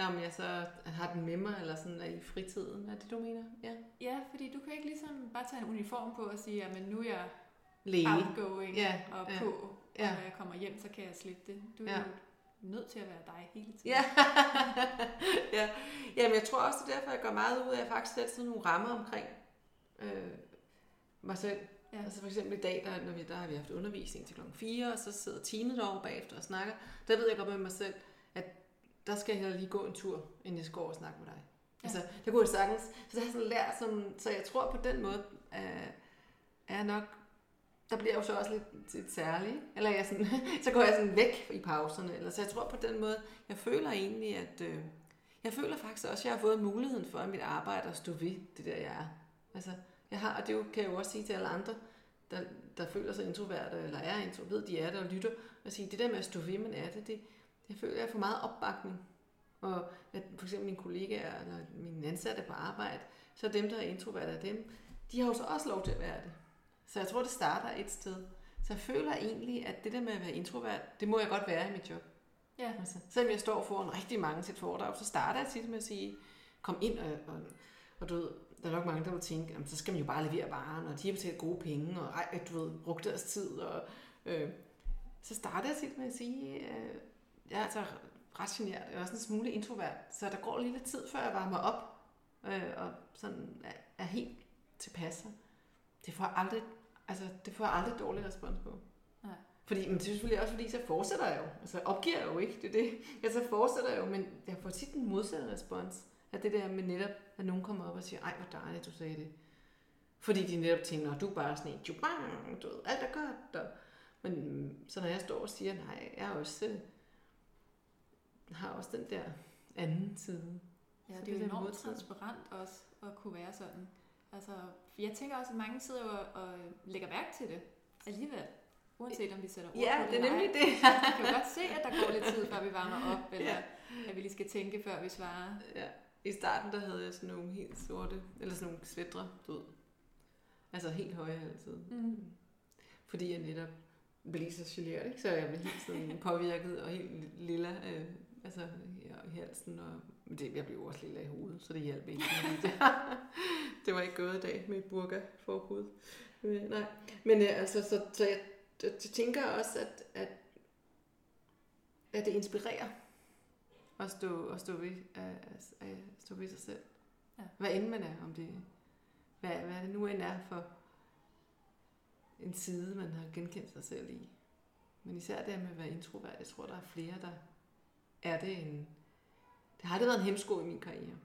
Ja, om jeg så har den med mig, eller sådan er i fritiden. Er det, du mener? Ja. Ja, fordi du kan ikke ligesom bare tage en uniform på og sige, at nu er jeg Læge. outgoing Ja, og ja, på, og ja. når jeg kommer hjem, så kan jeg slippe det. Du er Ja. jo nødt til at være dig hele tiden. Ja. ja. Jamen, jeg tror også, det er derfor, jeg gør meget ud af at faktisk sætte sådan nogle rammer omkring øh, mig selv. Ja. Altså for eksempel i dag, der, når vi, der har vi haft undervisning til klokken 4, og så sidder teamet derovre bagefter og snakker. Der ved jeg godt med mig selv, der skal jeg hellere lige gå en tur, inden jeg skal over og snakke med dig. Ja. Altså, det kunne jeg sagtens. Så det har sådan lært, som, så jeg tror på den måde, øh, er jeg nok, der bliver jeg jo så også lidt, lidt særlig. Eller jeg sådan, så går jeg sådan væk i pauserne. Eller, så jeg tror på den måde, jeg føler egentlig, at øh, jeg føler faktisk også, at jeg har fået muligheden for, at mit arbejde at stå ved det der, jeg er. Altså, jeg har, og det kan jeg jo også sige til alle andre, der, der føler sig introverte, eller er intro, ved, de er der og lytter, og sige, det der med at stå ved, man er det, det, jeg føler, jeg får meget opbakning. Og at for eksempel mine kollegaer, eller mine ansatte på arbejde, så dem, der er introverte af dem, de har jo så også lov til at være det. Så jeg tror, det starter et sted. Så jeg føler egentlig, at det der med at være introvert, det må jeg godt være i mit job. Ja. Altså, selvom jeg står foran rigtig mange til et foredrag, så starter jeg tit med at sige, kom ind, og, og, og du ved, der er nok mange, der vil tænke, jamen, så skal man jo bare levere varen, og de har betalt gode penge, og ej, du ved, brugt deres tid, og øh, så starter jeg tit med at sige, øh, jeg er altså ret genert, jeg er også en smule introvert, så der går lige lidt tid, før jeg varmer op, øh, og sådan er, er helt tilpas. Det får jeg aldrig, altså, det får jeg aldrig dårlig respons på. Nej. Fordi, men det er selvfølgelig også fordi, så fortsætter jeg jo. Altså, opgiver jeg jo ikke, det er det. Jeg så fortsætter jeg jo, men jeg får tit en modsatte respons af det der med netop, at nogen kommer op og siger, ej, hvor dejligt, du sagde det. Fordi de netop tænker, "Nå, du er bare sådan en, tjubang, du ved, alt er godt. Og, men mm, så når jeg står og siger, nej, jeg er også, øh, har også den der anden side. Ja, Så det er jo det er enormt modtaget. transparent også at kunne være sådan. Altså, jeg tænker også, at mange sidder jo og, og lægger mærke til det alligevel. Uanset om vi sætter ord Ja, på det er eller nemlig ej. det. Vi kan jo godt se, at der går lidt tid, før vi varmer op, eller Ja. at vi lige skal tænke, før vi svarer. Ja. I starten, der havde jeg sådan nogle helt sorte, eller sådan nogle svætre, du ved. Altså helt høje altid. Mm. Fordi jeg netop blev så geleret, ikke? Så jeg blev helt sådan påvirket og helt lilla, øh, altså i- i halsen. Og men det, jeg blev også lilla i hovedet, så det hjalp ikke. det, det var ikke gået i dag med burka forhud. Øh, nej, men øh, altså, så, så jeg, jeg, tænker også, at, at, at det inspirerer at stå, at stå, ved, at, at stå ved sig selv. Ja. Hvad end man er, om det, hvad, hvad det nu end er for en side, man har genkendt sig selv i. Men især det her med at være introvert, jeg tror, der er flere, der er det en... Det har aldrig været en hemsko i min karriere.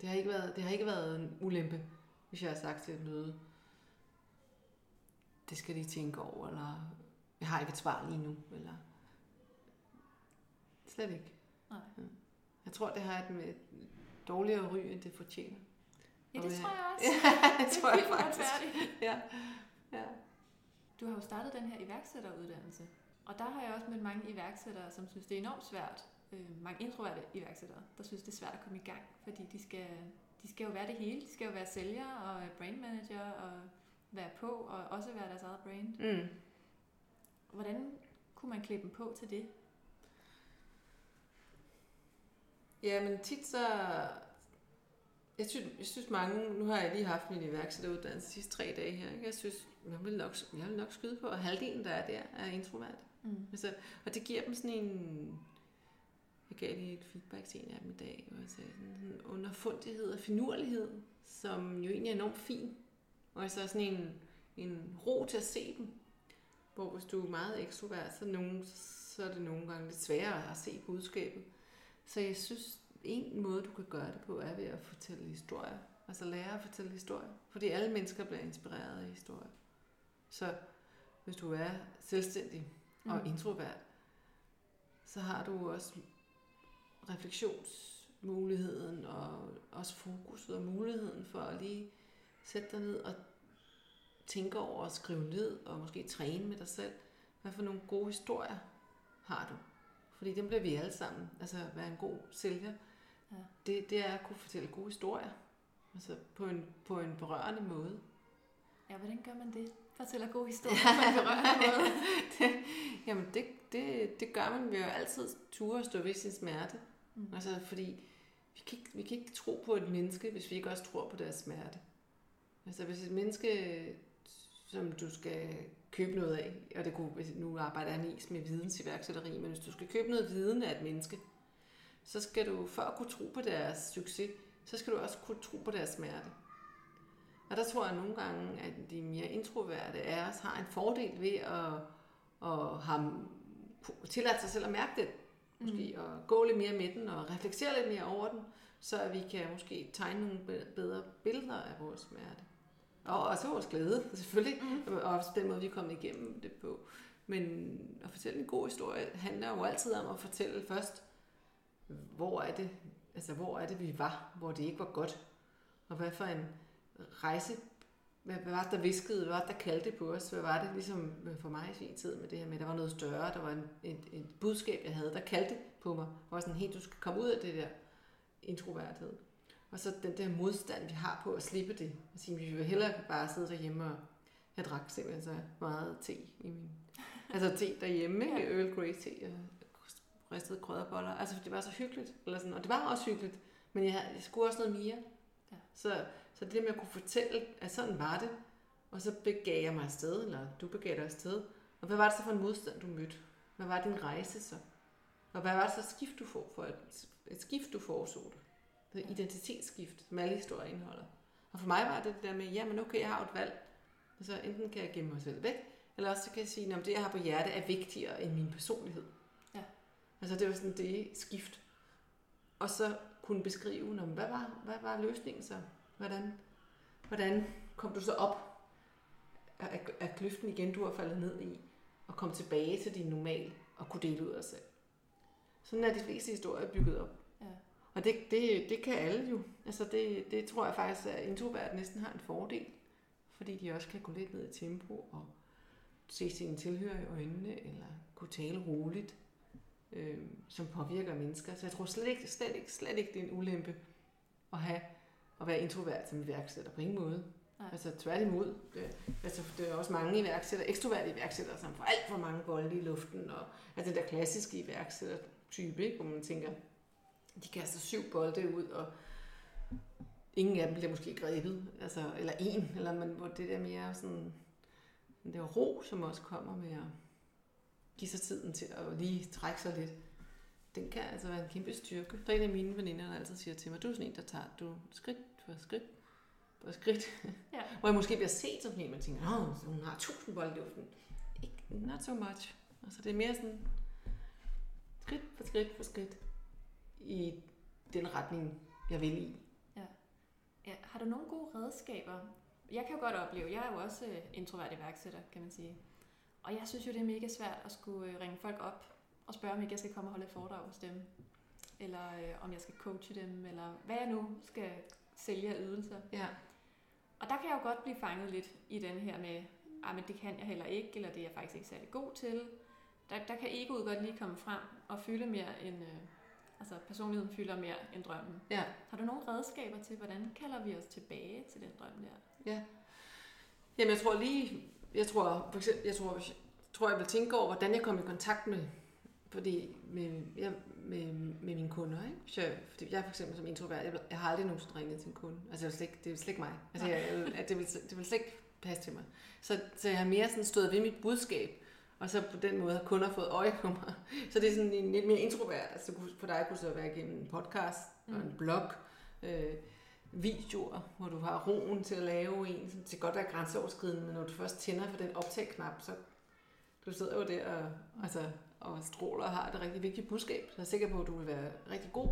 Det har ikke været, det har ikke været en ulempe, hvis jeg har sagt til et møde, det skal de tænke over, eller jeg har ikke et svar lige nu, eller slet ikke. Nej. Jeg tror, det har et, med dårligere ry, end det fortjener. Ja, det jeg- tror jeg også. Ja, det tror er jeg faktisk. Ja. ja. Du har jo startet den her iværksætteruddannelse, og der har jeg også mødt mange iværksættere, som synes, det er enormt svært. Øh, mange introverte iværksættere, der synes, det er svært at komme i gang, fordi de skal, de skal jo være det hele. De skal jo være sælger og brand manager og være på og også være deres eget brand. Mm. Hvordan kunne man klæde dem på til det? Ja, men tit så... Jeg synes, jeg synes mange... Nu har jeg lige haft min iværksætteruddannelse de sidste tre dage her. Ikke? Jeg synes, jeg vil, nok, jeg vil nok skyde på, at halvdelen, der er der, er introvert. Mm. Altså, og det giver dem sådan en... Jeg gav lige et feedback til en af dem i dag, hvor jeg sagde sådan en underfundighed og finurlighed, som jo egentlig er enormt fin. Og så sådan en, en ro til at se dem. Hvor hvis du er meget ekstrovert, så, nogen, så er det nogle gange lidt sværere at se budskabet. Så jeg synes, en måde, du kan gøre det på, er ved at fortælle historier. Altså lære at fortælle historier. Fordi alle mennesker bliver inspireret af historier. Så hvis du er selvstændig og Mm. introvert, så har du også refleksionsmuligheden og også fokuset og muligheden for at lige sætte dig ned og tænke over og skrive ned og måske træne med dig selv. Hvad for nogle gode historier har du? Fordi dem bliver vi alle sammen. Altså være en god sælger. Ja. det, det er at kunne fortælle gode historier. Altså på en, på en berørende måde. Ja, hvordan gør man det? Fortæller gode historier på en berørende måde. det, jamen det, det, det gør man ved jo altid ture og stå ved sin smerte. Mm. Altså fordi vi kan, ikke, vi kan ikke tro på et menneske, hvis vi ikke også tror på deres smerte. Altså hvis et menneske, som du skal købe noget af, og det kunne, nu arbejder han is med vidensiværksætteri, men hvis du skal købe noget viden af et menneske, så skal du, for at kunne tro på deres succes, så skal du også kunne tro på deres smerte. Og der tror jeg nogle gange, at de mere introverte af os har en fordel ved at, at have tilladt sig selv at mærke det, måske, mm. og gå lidt mere med den, og reflektere lidt mere over den, så at vi kan måske tegne nogle be- bedre billeder af vores smerte. Og også vores glæde, selvfølgelig, mm. og også den måde, vi er kommet igennem det på. Men at fortælle en god historie handler jo altid om at fortælle først, hvor er det, altså hvor er det, vi var, hvor det ikke var godt, og hvad for en rejse, hvad, hvad var det, der viskede, hvad var det, der kaldte på os, hvad var det ligesom for mig i sin tid med det her med, der var noget større, der var en, et, et budskab, jeg havde, der kaldte på mig, hvor sådan helt, du skal komme ud af det der introverthed. Og så den der modstand, vi har på at slippe det. At sige, vi vil hellere bare sidde derhjemme og jeg drak simpelthen så meget te i min... Altså te derhjemme, ikke? Earl Grey te og ristede krydderboller. Altså det var så hyggeligt. Eller sådan. Og det var også hyggeligt. Men jeg, jeg skulle også noget mere. Ja. Så, så det med at kunne fortælle, at sådan var det. Og så begav jeg mig afsted, eller du begav dig afsted. Og hvad var det så for en modstand, du mødte? Hvad var din rejse så? Og hvad var det så skift, du får for et, et skift, du foreså dig? Det er identitetsskift, som alle historier indeholder. Og for mig var det det der med, jamen okay, jeg har et valg. Altså enten kan jeg gemme mig selv væk, eller også så kan jeg sige, at det jeg har på hjerte er vigtigere end min personlighed. Ja. Altså det var sådan det skift. Og så kunne beskrive, hvad, var, hvad var løsningen så? Hvordan, hvordan kom du så op af, af kløften igen, du har faldet ned i, og kom tilbage til din normal og kunne dele ud af dig selv? Sådan er de fleste historier bygget op. Ja. Og det, det, det kan alle jo. Altså det, det tror jeg faktisk, at introvert næsten har en fordel. Fordi de også kan gå lidt ned i tempo og se sine tilhører i øjnene, eller kunne tale roligt, øh, som påvirker mennesker. Så jeg tror slet ikke, slet ikke, slet ikke, det er en ulempe at have at være introvert som iværksætter på ingen måde. Nej. Altså tværtimod. Det, altså, det er også mange iværksættere, ekstroverte iværksættere, som får alt for mange bolde i luften. Og, altså den der klassiske iværksætter-type, ikke, hvor man tænker, de kaster syv bolde ud, og ingen af dem bliver måske grebet, altså, eller en, eller man, hvor det der mere sådan, den der ro, som også kommer med at give sig tiden til at lige trække sig lidt, den kan altså være en kæmpe styrke. Der er en af mine veninder, der altid siger til mig, du er sådan en, der tager du skridt for skridt for skridt. Ja. Hvor jeg måske bliver set som en, man tænker, åh, hun har tusind bolde i luften. Ikke, not so much. Altså det er mere sådan, skridt for skridt for skridt i den retning, jeg vil i. Ja, har du nogle gode redskaber? Jeg kan jo godt opleve, jeg er jo også øh, introvert iværksætter, kan man sige. Og jeg synes jo, det er mega svært at skulle øh, ringe folk op og spørge, om ikke jeg skal komme og holde et foredrag hos dem. Eller øh, om jeg skal coache dem, eller hvad jeg nu skal sælge af ydelser. Ja. Og der kan jeg jo godt blive fanget lidt i den her med, ah, men det kan jeg heller ikke, eller det er jeg faktisk ikke særlig god til. Der, der kan egoet godt lige komme frem og fylde mere end, øh, altså personligheden fylder mere end drømmen. Ja. Har du nogle redskaber til, hvordan kalder vi os tilbage til den drøm der? Ja. Jamen, jeg tror lige, jeg tror, for eksempel, jeg tror, jeg tror, jeg vil tænke over, hvordan jeg kom i kontakt med, fordi med, jeg, med, med mine kunder, ikke? Så jeg, fordi jeg er for eksempel som introvert, jeg, jeg har aldrig nogensinde ringet til en kunde. Altså, det er slet ikke, det er slet ikke mig. Altså, jeg, jeg, det, vil, det vil slet ikke passe til mig. Så, så jeg har mere sådan stået ved mit budskab, og så på den måde har kunder fået øje på mig. Så det er sådan en lidt mere introvert. Altså, for dig kunne så være igennem en podcast og en blog, øh, videoer, hvor du har roen til at lave en, som til godt være grænseoverskridende, men når du først tænder for den optag-knap, så du sidder jo der og, altså, og stråler og har et rigtig vigtigt budskab. Så jeg er sikker på, at du vil være rigtig god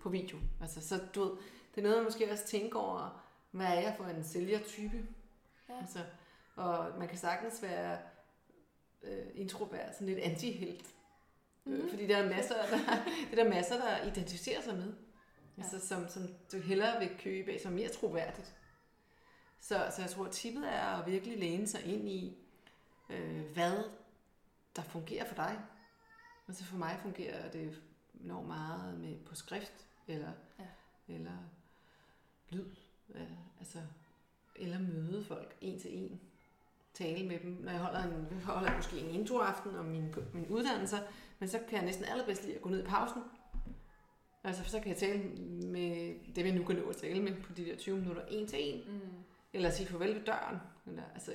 på video. Altså, så du ved, det er noget, man måske også tænker over, hvad er jeg for en sælgertype? Ja. Altså, og man kan sagtens være øh, introvert, sådan lidt anti-helt. Mm-hmm. Fordi der er masser, der, det er der masser, der identificerer sig med. Ja. Altså, som, som du hellere vil købe af, som er mere troværdigt. Så, så jeg tror, at tippet er at virkelig læne sig ind i, øh, hvad der fungerer for dig. Altså for mig fungerer det enormt meget med på skrift, eller Ja. eller lyd, øh, altså, eller møde folk en til en. Tale med dem. Når jeg holder, en, holder måske en introaften om min, min uddannelse, men så kan jeg næsten allerbedst lide at gå ned i pausen. Altså, så kan jeg tale med dem, jeg nu kan nå at tale med på de der 20 minutter, en til en. Mm. Eller sige farvel ved døren. Eller, altså,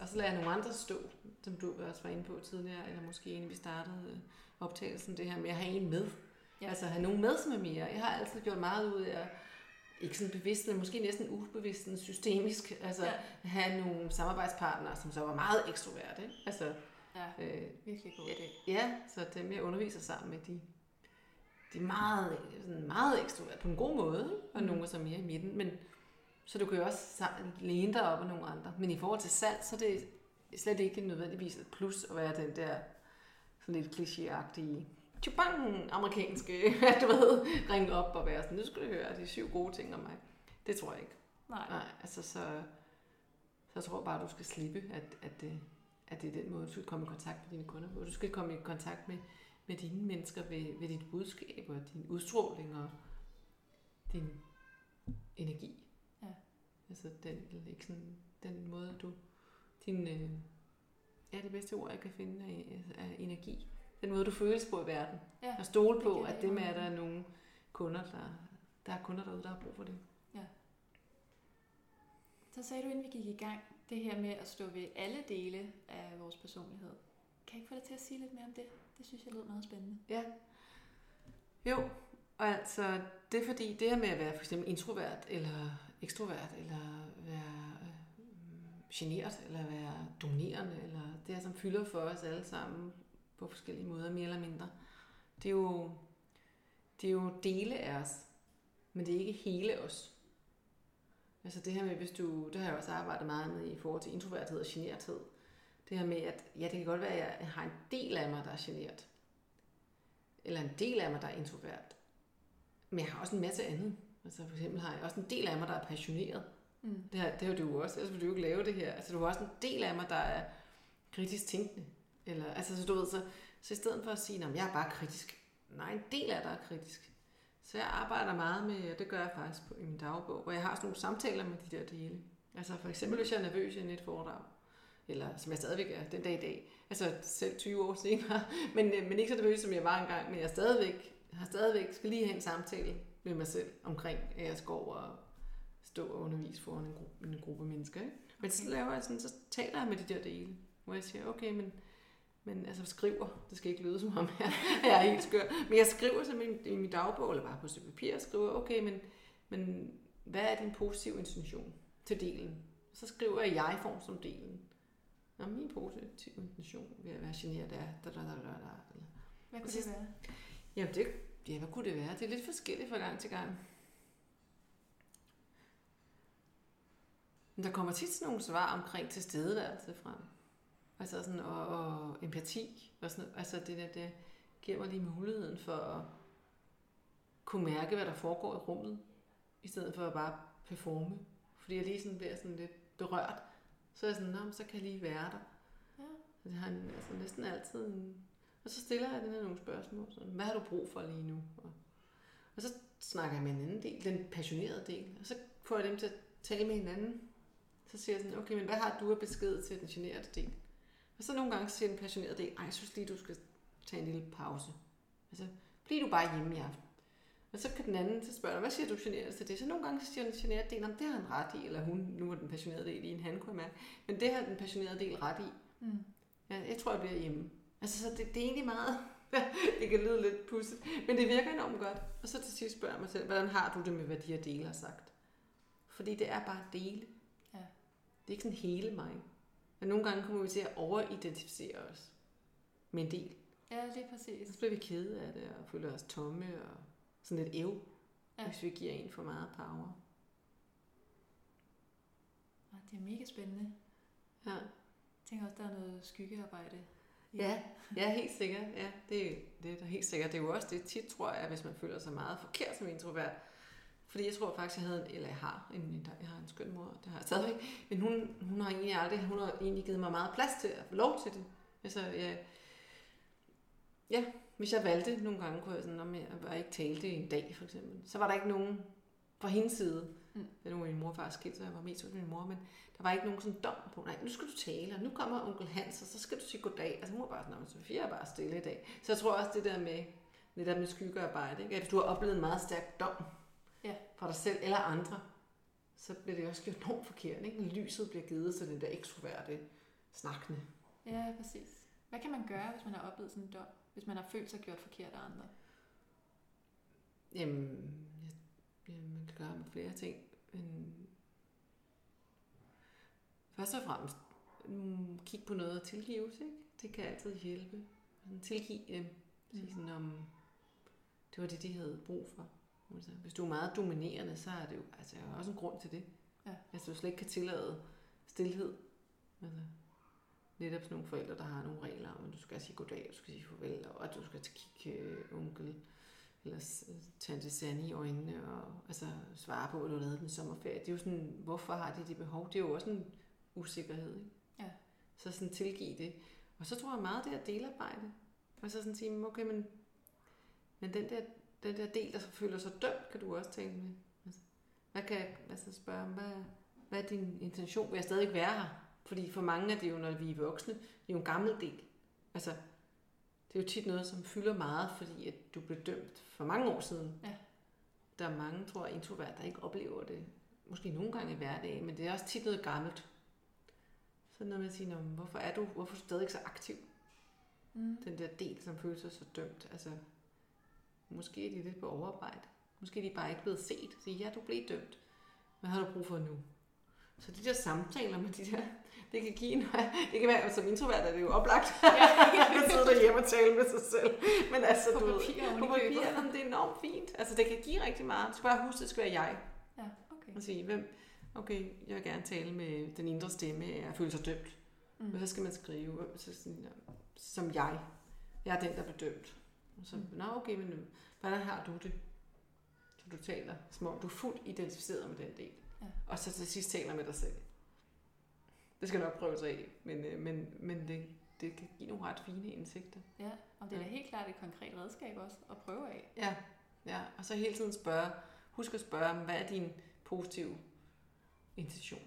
og så lader jeg nogle andre stå, som du også var inde på tidligere, eller måske inden vi startede optagelsen, det her med at have en med. Ja. Altså have nogen med, som er mere. Jeg har altid gjort meget ud af ikke sådan bevidst, men måske næsten ubevidst, sådan systemisk, altså ja. have nogle samarbejdspartnere, som så var meget ekstrovert, ikke? Altså, ja, øh, virkelig god idé. Ja, så dem jeg underviser sammen med, de, de er meget, sådan meget ekstrovert på en god måde, ikke? og mm. nogle er så mere i midten, men så du kan jo også læne dig op af nogle andre. Men i forhold til salg, så er det slet ikke nødvendigvis et plus at være den der sådan lidt klichéagtige tjubang, amerikanske, du ved, ringe op og være sådan, nu skal du høre de syv gode ting om mig. Det tror jeg ikke. Nej. Nej, altså så, så jeg tror bare, du skal slippe, at, at, det, at det er den måde, du skal komme i kontakt med dine kunder på. Du skal komme i kontakt med, med dine mennesker ved, ved dit budskab og din udstråling og din energi. Ja. Altså den, ikke sådan, den måde, du, din, øh, ja, det bedste ord, jeg kan finde, er, er energi den måde, du føles på i verden. Ja, og stole på, at det med, at der er nogle kunder, der, der er kunder derude, der har brug for det. Ja. Så sagde du, inden vi gik i gang, det her med at stå ved alle dele af vores personlighed. Kan jeg ikke få dig til at sige lidt mere om det? Det synes jeg lød meget spændende. Ja. Jo, og altså, det er fordi, det her med at være for eksempel introvert, eller ekstrovert, eller øh, generet, eller være dominerende, eller det her, som fylder for os alle sammen på forskellige måder, mere eller mindre. Det er jo, det er jo dele af os, men det er ikke hele os. Altså det her med, hvis du, det har jeg også arbejdet meget med i forhold til introverthed og generthed. Det her med, at ja, det kan godt være, at jeg har en del af mig, der er generet. Eller en del af mig, der er introvert. Men jeg har også en masse andet. Altså for eksempel har jeg også en del af mig, der er passioneret. Mm. Det, har, det har du jo også, ellers ville du jo ikke lave det her. Altså du har også en del af mig, der er kritisk tænkende. Eller, altså, så du ved, så, så i stedet for at sige, at jeg er bare kritisk, nej, en del af dig er kritisk. Så jeg arbejder meget med, og det gør jeg faktisk på, i min dagbog, hvor jeg har sådan nogle samtaler med de der dele. Altså for eksempel, hvis jeg er nervøs i et foredrag, eller som jeg stadigvæk er den dag i dag, altså selv 20 år senere, men, øh, men ikke så nervøs, som jeg var engang, men jeg stadigvæk, har stadigvæk skal lige have en samtale med mig selv omkring, at jeg skal over og stå og undervise foran en gruppe, en gruppe mennesker. Ikke? Men så laver jeg sådan, så taler jeg med de der dele, hvor jeg siger, okay, men men altså skriver, det skal ikke lyde som om jeg, jeg er helt skør, men jeg skriver simpelthen i min dagbog, eller bare på stykke papir, og skriver, okay, men, men hvad er din positive intention til delen? Så skriver jeg jeg-form som delen. Nå, min positive intention ved at være generet er... Da, da, da, da, da. Hvad kunne det være? Jamen, det, ja, hvad kunne det være? Det er lidt forskelligt fra gang til gang. Men der kommer tit sådan nogle svar omkring tilstedeværelse frem. Altså sådan, og, og empati. Og sådan, altså det der, det giver mig lige muligheden for at kunne mærke, hvad der foregår i rummet, i stedet for at bare performe. Fordi jeg lige sådan bliver sådan lidt berørt. Så er jeg sådan, så kan jeg lige være der. Ja. Jeg har en, altså næsten altid en, og så stiller jeg den her nogle spørgsmål. Sådan, hvad har du brug for lige nu? Og, og så snakker jeg med en anden del, den passionerede del. Og så får jeg dem til at tale med hinanden. Så siger jeg sådan, okay, men hvad har du af besked til den generede del? Og så nogle gange siger den passionerede del, ej, jeg synes lige, du skal tage en lille pause. Altså, bliv du bare hjemme i aften. Og så kan den anden så spørge hvad siger du generet til det? Så nogle gange siger den generede del, det har han ret i, eller hun, nu er den passionerede del i en han, kunne jeg mærke. Men det har den passionerede del ret i. Mm. Ja, jeg tror, jeg bliver hjemme. Altså, så det, det er egentlig meget, det kan lyde lidt pudset, men det virker enormt godt. Og så til sidst spørger jeg mig selv, hvordan har du det med, hvad de her dele har sagt? Fordi det er bare dele. Ja. Det er ikke sådan hele mig. Men nogle gange kommer vi til at overidentificere os med en del. Ja, det er præcis. Så bliver vi kede af det og føler os tomme og sådan lidt ev, ja. hvis vi giver en for meget power. Ja, det er mega spændende. Ja. Jeg tænker også, der er noget skyggearbejde. Ja, ja, helt sikkert. Ja, det, det er helt sikkert. Det er jo også det tit, tror jeg, hvis man føler sig meget forkert som introvert, fordi jeg tror faktisk, jeg havde, eller jeg har en, jeg har en skøn mor, det har jeg stadigvæk, men hun, hun har egentlig aldrig, hun har egentlig givet mig meget plads til at få lov til det. Altså, ja, ja hvis jeg valgte nogle gange, kunne jeg sådan, om jeg bare ikke talte en dag, for eksempel, så var der ikke nogen, fra hendes side. Mm. Nu min mor far skilt, så jeg var mest hos min mor, men der var ikke nogen sådan dom på, nej, nu skal du tale, og nu kommer onkel Hans, og så skal du sige goddag. Altså, mor var bare sådan, "Nå, Sofia er bare stille i dag. Så jeg tror også det der med, det der med skyggearbejde, ikke? at hvis du har oplevet en meget stærk dom Ja. fra dig selv eller andre, så bliver det også gjort enormt forkert. Ikke? Lyset bliver givet til den der ekstroverte, snakkende. Ja, præcis. Hvad kan man gøre, hvis man har oplevet sådan en dom? Hvis man har følt sig gjort forkert af andre? Jamen, ja, man kan gøre med flere ting. Men først og fremmest, mm, kig på noget og tilgives, ikke? Det kan altid hjælpe. Sådan Tilgive dem. Sige sådan, om det var det, de havde brug for. Altså, hvis du er meget dominerende, så er det jo altså, er også en grund til det. Ja. Altså, du slet ikke kan tillade stillhed. Altså, netop sådan nogle forældre, der har nogle regler om, at du skal sige goddag, du skal sige farvel, og at du skal kigge øh, onkel eller s- tante Sanne i øjnene og altså, svare på, hvad du lavet den sommerferie. Det er jo sådan, hvorfor har de de behov? Det er jo også en usikkerhed. Ikke? Ja. Så sådan tilgive det. Og så tror jeg meget, det er delarbejde. Og så sådan sige, "Men okay, men, men den, der, den der del, der så føler sig dømt, kan du også tale med. Altså, hvad kan jeg altså spørge om? Hvad, hvad er din intention? Vil jeg stadig være her? Fordi for mange er det jo, når vi er voksne, det er jo en gammel del. Altså, det er jo tit noget, som fylder meget, fordi at du blev dømt for mange år siden. Ja. Der er mange, tror jeg, introvert, der ikke oplever det. Måske nogle gange i hverdagen, men det er også tit noget gammelt. Så noget med at sige, "Nå, men hvorfor er du, hvorfor er du stadig ikke så aktiv? Mm. Den der del, som føler sig så dømt. Altså, måske er de lidt på overarbejde. Måske er de bare ikke blevet set. Så ja, du blev dømt. Hvad har du brug for nu? Så de der samtaler med de der, det kan give en, det kan være, som introvert er det jo oplagt, at sidde derhjemme og tale med sig selv. Men altså, På du ved, papir i på papir, jamen, det er enormt fint. Altså, det kan give rigtig meget. Du skal bare huske, det skal være jeg. Ja, okay. Og sige, hvem, okay, jeg vil gerne tale med den indre stemme, jeg føler sig dømt. Mm. Men så skal man skrive, så sådan, som jeg. Jeg er den, der blev dømt. Og så, nå okay, men øh, hvordan har du det? Så du taler, som om du er fuldt identificeret med den del. Ja. Og så til sidst taler med dig selv. Det skal nok prøve sig af, men, øh, men, men det, det kan give nogle ret fine indsigter. Ja, og det er Ja. helt klart et konkret redskab også at prøve af. Ja, ja. Og så hele tiden spørge, husk at spørge, hvad er din positive intention?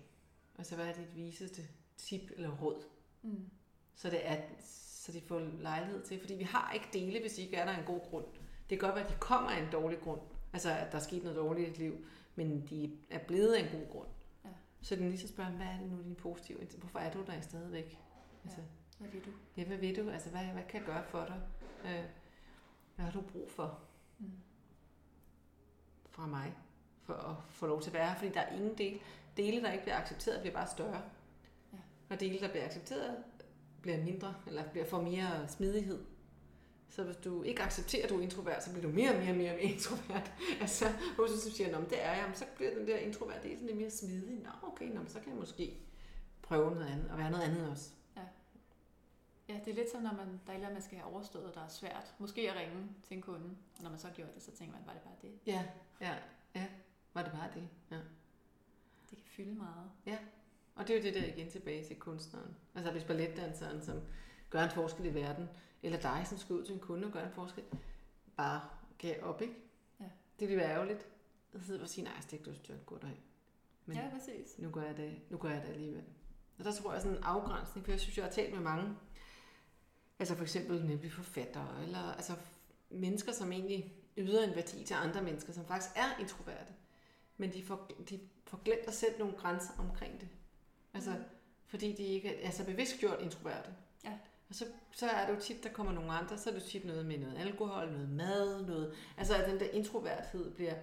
Altså, hvad er dit viseste tip eller råd? Mm. Så det er, så de får lejlighed til, fordi vi har ikke dele, hvis ikke er der en god grund. Det kan godt være, at de kommer af en dårlig grund, altså at der er sket noget dårligt i dit liv, men de er blevet af en god grund. Ja. Så den lige så spørger, hvad er det nu din positive? Hvorfor er du der stadigvæk? Altså, Hvad vil du? ja, hvad ved du? Altså, hvad, hvad kan jeg gøre for dig? Øh, hvad har du brug for Mm. fra mig, for at få lov til at være her? Fordi der er ingen del, dele, der ikke bliver accepteret, bliver bare større. Ja. Og dele, der bliver accepteret, bliver mindre, eller bliver får mere smidighed. Så hvis du ikke accepterer, at du er introvert, så bliver du mere og mere og mere, introvert. altså, hvis du siger, at det er jeg, så bliver den der introvert del lidt mere smidig. Nå, okay, nå, så kan jeg måske prøve noget andet, og være noget andet også. Ja, det er lidt som, når man, der er eller man skal have overstået, der er svært. Måske at ringe til en kunde, og når man så gjort det, så tænker man, var det bare det? Ja, ja, ja. Var det bare det? Ja. Det kan fylde meget. Og det er jo det der igen tilbage til kunstneren. Altså hvis balletdanseren, som gør en forskel i verden, eller dig, som skal ud til en kunde og gør en forskel, bare gav op, ikke? Ja. Det ville være ærgerligt. Jeg sidder og siger, nej, stik du styr, gå derhen. Men Ja, præcis. nu gør jeg det, nu gør jeg det alligevel. Og der tror jeg sådan en afgrænsning, for jeg synes, jeg har talt med mange, altså for eksempel nemlig forfattere, eller altså mennesker, som egentlig yder en værdi til andre mennesker, som faktisk er introverte, men de får, de får glemt at sætte nogle grænser omkring det. Altså, Mm. fordi de ikke er så bevidst gjort introverte. Ja. Og så, så er det jo tit, der kommer nogle andre, så er det jo tit noget med noget alkohol, noget mad, noget... Altså, at den der introverthed bliver,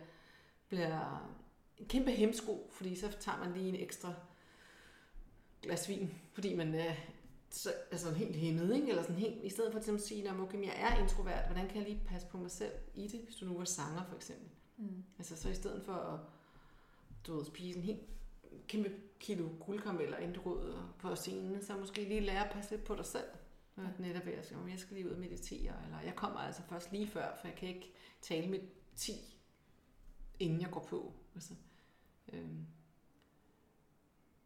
bliver en kæmpe hemsko, fordi så tager man lige en ekstra glas vin, fordi man er så, altså helt hæmmet, ikke? Eller sådan helt, i stedet for til at sige, at okay, jeg er introvert, hvordan kan jeg lige passe på mig selv i det, hvis du nu var sanger for eksempel. Mm. Altså så i stedet for at du ved, spise en helt kæmpe kilo guldkarameller, inden du går ud og- på scenen, så måske lige lære at passe lidt på dig selv. Ja. netop ved at sige, "Om jeg skal lige ud og meditere, eller jeg kommer altså først lige før, for jeg kan ikke tale med 10, inden jeg går på. Altså, øhm.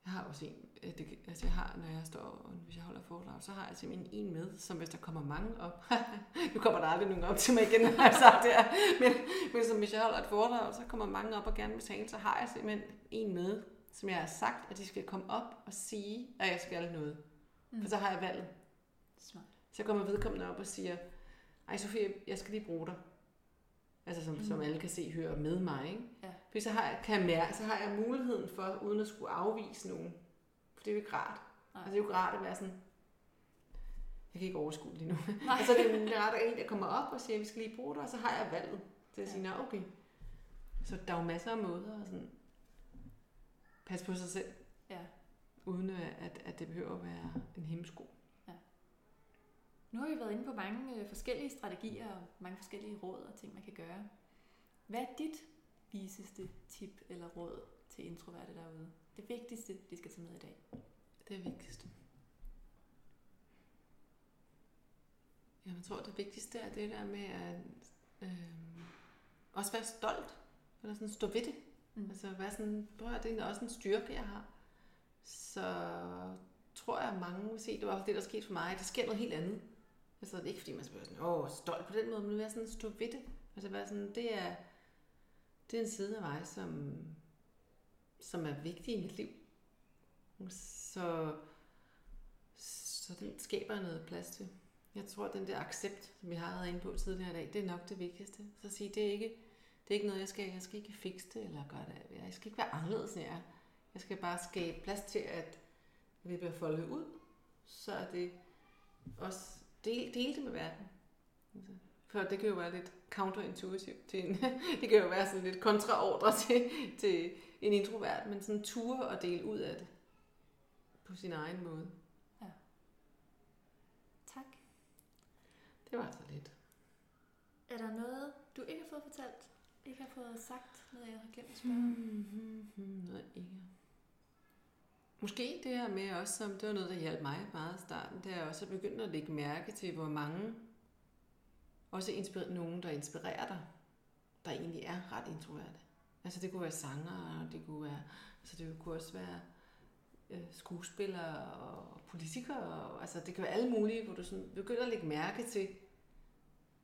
Jeg har også en, øh, det, altså jeg har, når jeg står, og hvis jeg holder foredrag, så har jeg simpelthen en med, som hvis der kommer mange op, nu kommer der aldrig nogen op til mig igen, har jeg sagt det her, men, men som hvis jeg holder et foredrag, så kommer mange op og gerne vil tale, så har jeg simpelthen en med, som jeg har sagt, at de skal komme op og sige, at jeg skal noget. Mm. For så har jeg valget. Smart. Så kommer vedkommende op og siger, ej Sofie, jeg skal lige bruge dig. Altså som, mm. som alle kan se, hører med mig. Ikke? Ja. For så har, jeg, kan jeg mærke, så har jeg muligheden for, uden at skulle afvise nogen. For det er jo ikke rart. Nej. Altså det er jo ikke rart at være sådan, jeg kan ikke overskue lige nu. altså det er jo rart, at en, der kommer op og siger, at vi skal lige bruge dig, og så har jeg valget til at sige, nå okay. Så der er jo masser af måder at sådan, passe på sig selv, Ja. uden at, at det behøver at være en hemmesko. Nu har vi været inde på mange øh, forskellige strategier og mange forskellige råd og ting, man kan gøre. Hvad er dit viseste tip eller råd til introverte derude? Det vigtigste, de skal tage med i dag. Det er vigtigste. Jeg tror, det vigtigste er det der med at øh, også være stolt. Eller sådan stå ved det. Mm. Altså være sådan, prøv at det er også en styrke, jeg har. Så tror jeg, at mange vil se, det var det, der skete for mig. Der sker noget helt andet. Altså det er ikke fordi, man skal være sådan, åh, stolt på den måde, men være sådan, stå ved det. Altså være sådan, det er, det er en side af mig, som, som er vigtig i mit liv. Så, så den skaber noget plads til. Jeg tror, at den der accept, som vi har været inde på tidligere i dag, det er nok det vigtigste. Så at sige, det er ikke, det er ikke noget, jeg skal, jeg skal ikke fikse det, eller gøre det. Jeg skal ikke være anderledes, end jeg er. Jeg skal bare skabe plads til, at vi bliver foldet ud, så er det også del, dele det med verden. Altså, For det kan jo være lidt counterintuitivt til en, det kan jo være sådan lidt kontraordre til, til en introvert, men sådan ture og dele ud af det på sin egen måde. Tak. Det var altså lidt. Er der noget, du ikke har fået fortalt? Ikke har fået sagt, noget jeg har glemt at spørge? Mm-hmm. Noget ikke. Måske det her med også, som det var noget, der hjalp mig meget i starten, det er også at begynde at lægge mærke til, hvor mange, også inspirer, nogen, der inspirerer dig, der egentlig er ret introverte. Altså det kunne være sanger, og det kunne være, altså det kunne også være øh, skuespillere og politikere, og, altså det kan være alle mulige, hvor du sådan begynder at lægge mærke til,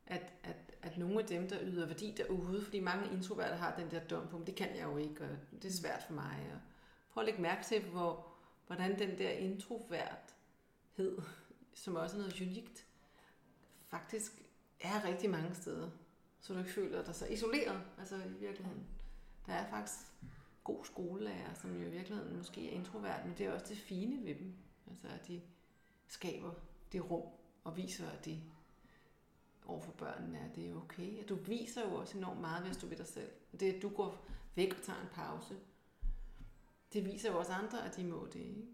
at, at, at nogle af dem, der yder værdi derude, fordi mange introverte har den der dom på, det kan jeg jo ikke, og det er svært for mig. Og prøv at lægge mærke til, hvor, hvordan den der introverthed, som også er noget unikt, faktisk er rigtig mange steder. Så du ikke føler dig så isoleret, altså i virkeligheden. Der er faktisk god skolelærer, som jo i virkeligheden måske er introvert, men det er også det fine ved dem. Altså at de skaber det rum og viser, at de overfor børnene er det er okay. At du viser jo også enormt meget, hvis du ved dig selv. Det at du går væk og tager en pause, det viser jo også andre, at de må det. Ikke?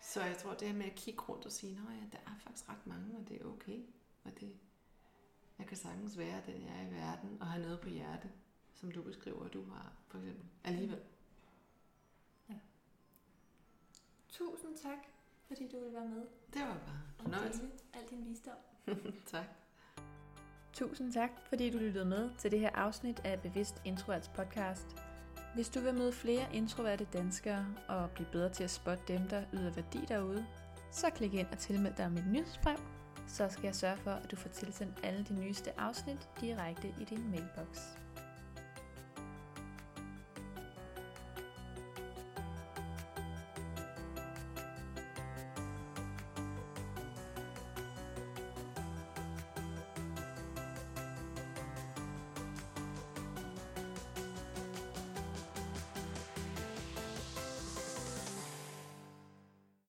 Så jeg tror, det her med at kigge rundt og sige, at ja, der er faktisk ret mange, og det er okay. Og det, jeg kan sagtens være den, jeg er i verden, og have noget på hjerte, som du beskriver, at du har, for eksempel. Alligevel. Tusind tak, fordi du vil være med. Det var bare Og fornøjelse. dele al din visdom. tak. Tusind tak, fordi du lyttede med til det her afsnit af Bevidst Introverts podcast. Hvis du vil møde flere introverte danskere og blive bedre til at spotte dem, der yder værdi derude, så klik ind og tilmeld dig mit nyhedsbrev. Så skal jeg sørge for, at du får tilsendt alle de nyeste afsnit direkte i din mailbox.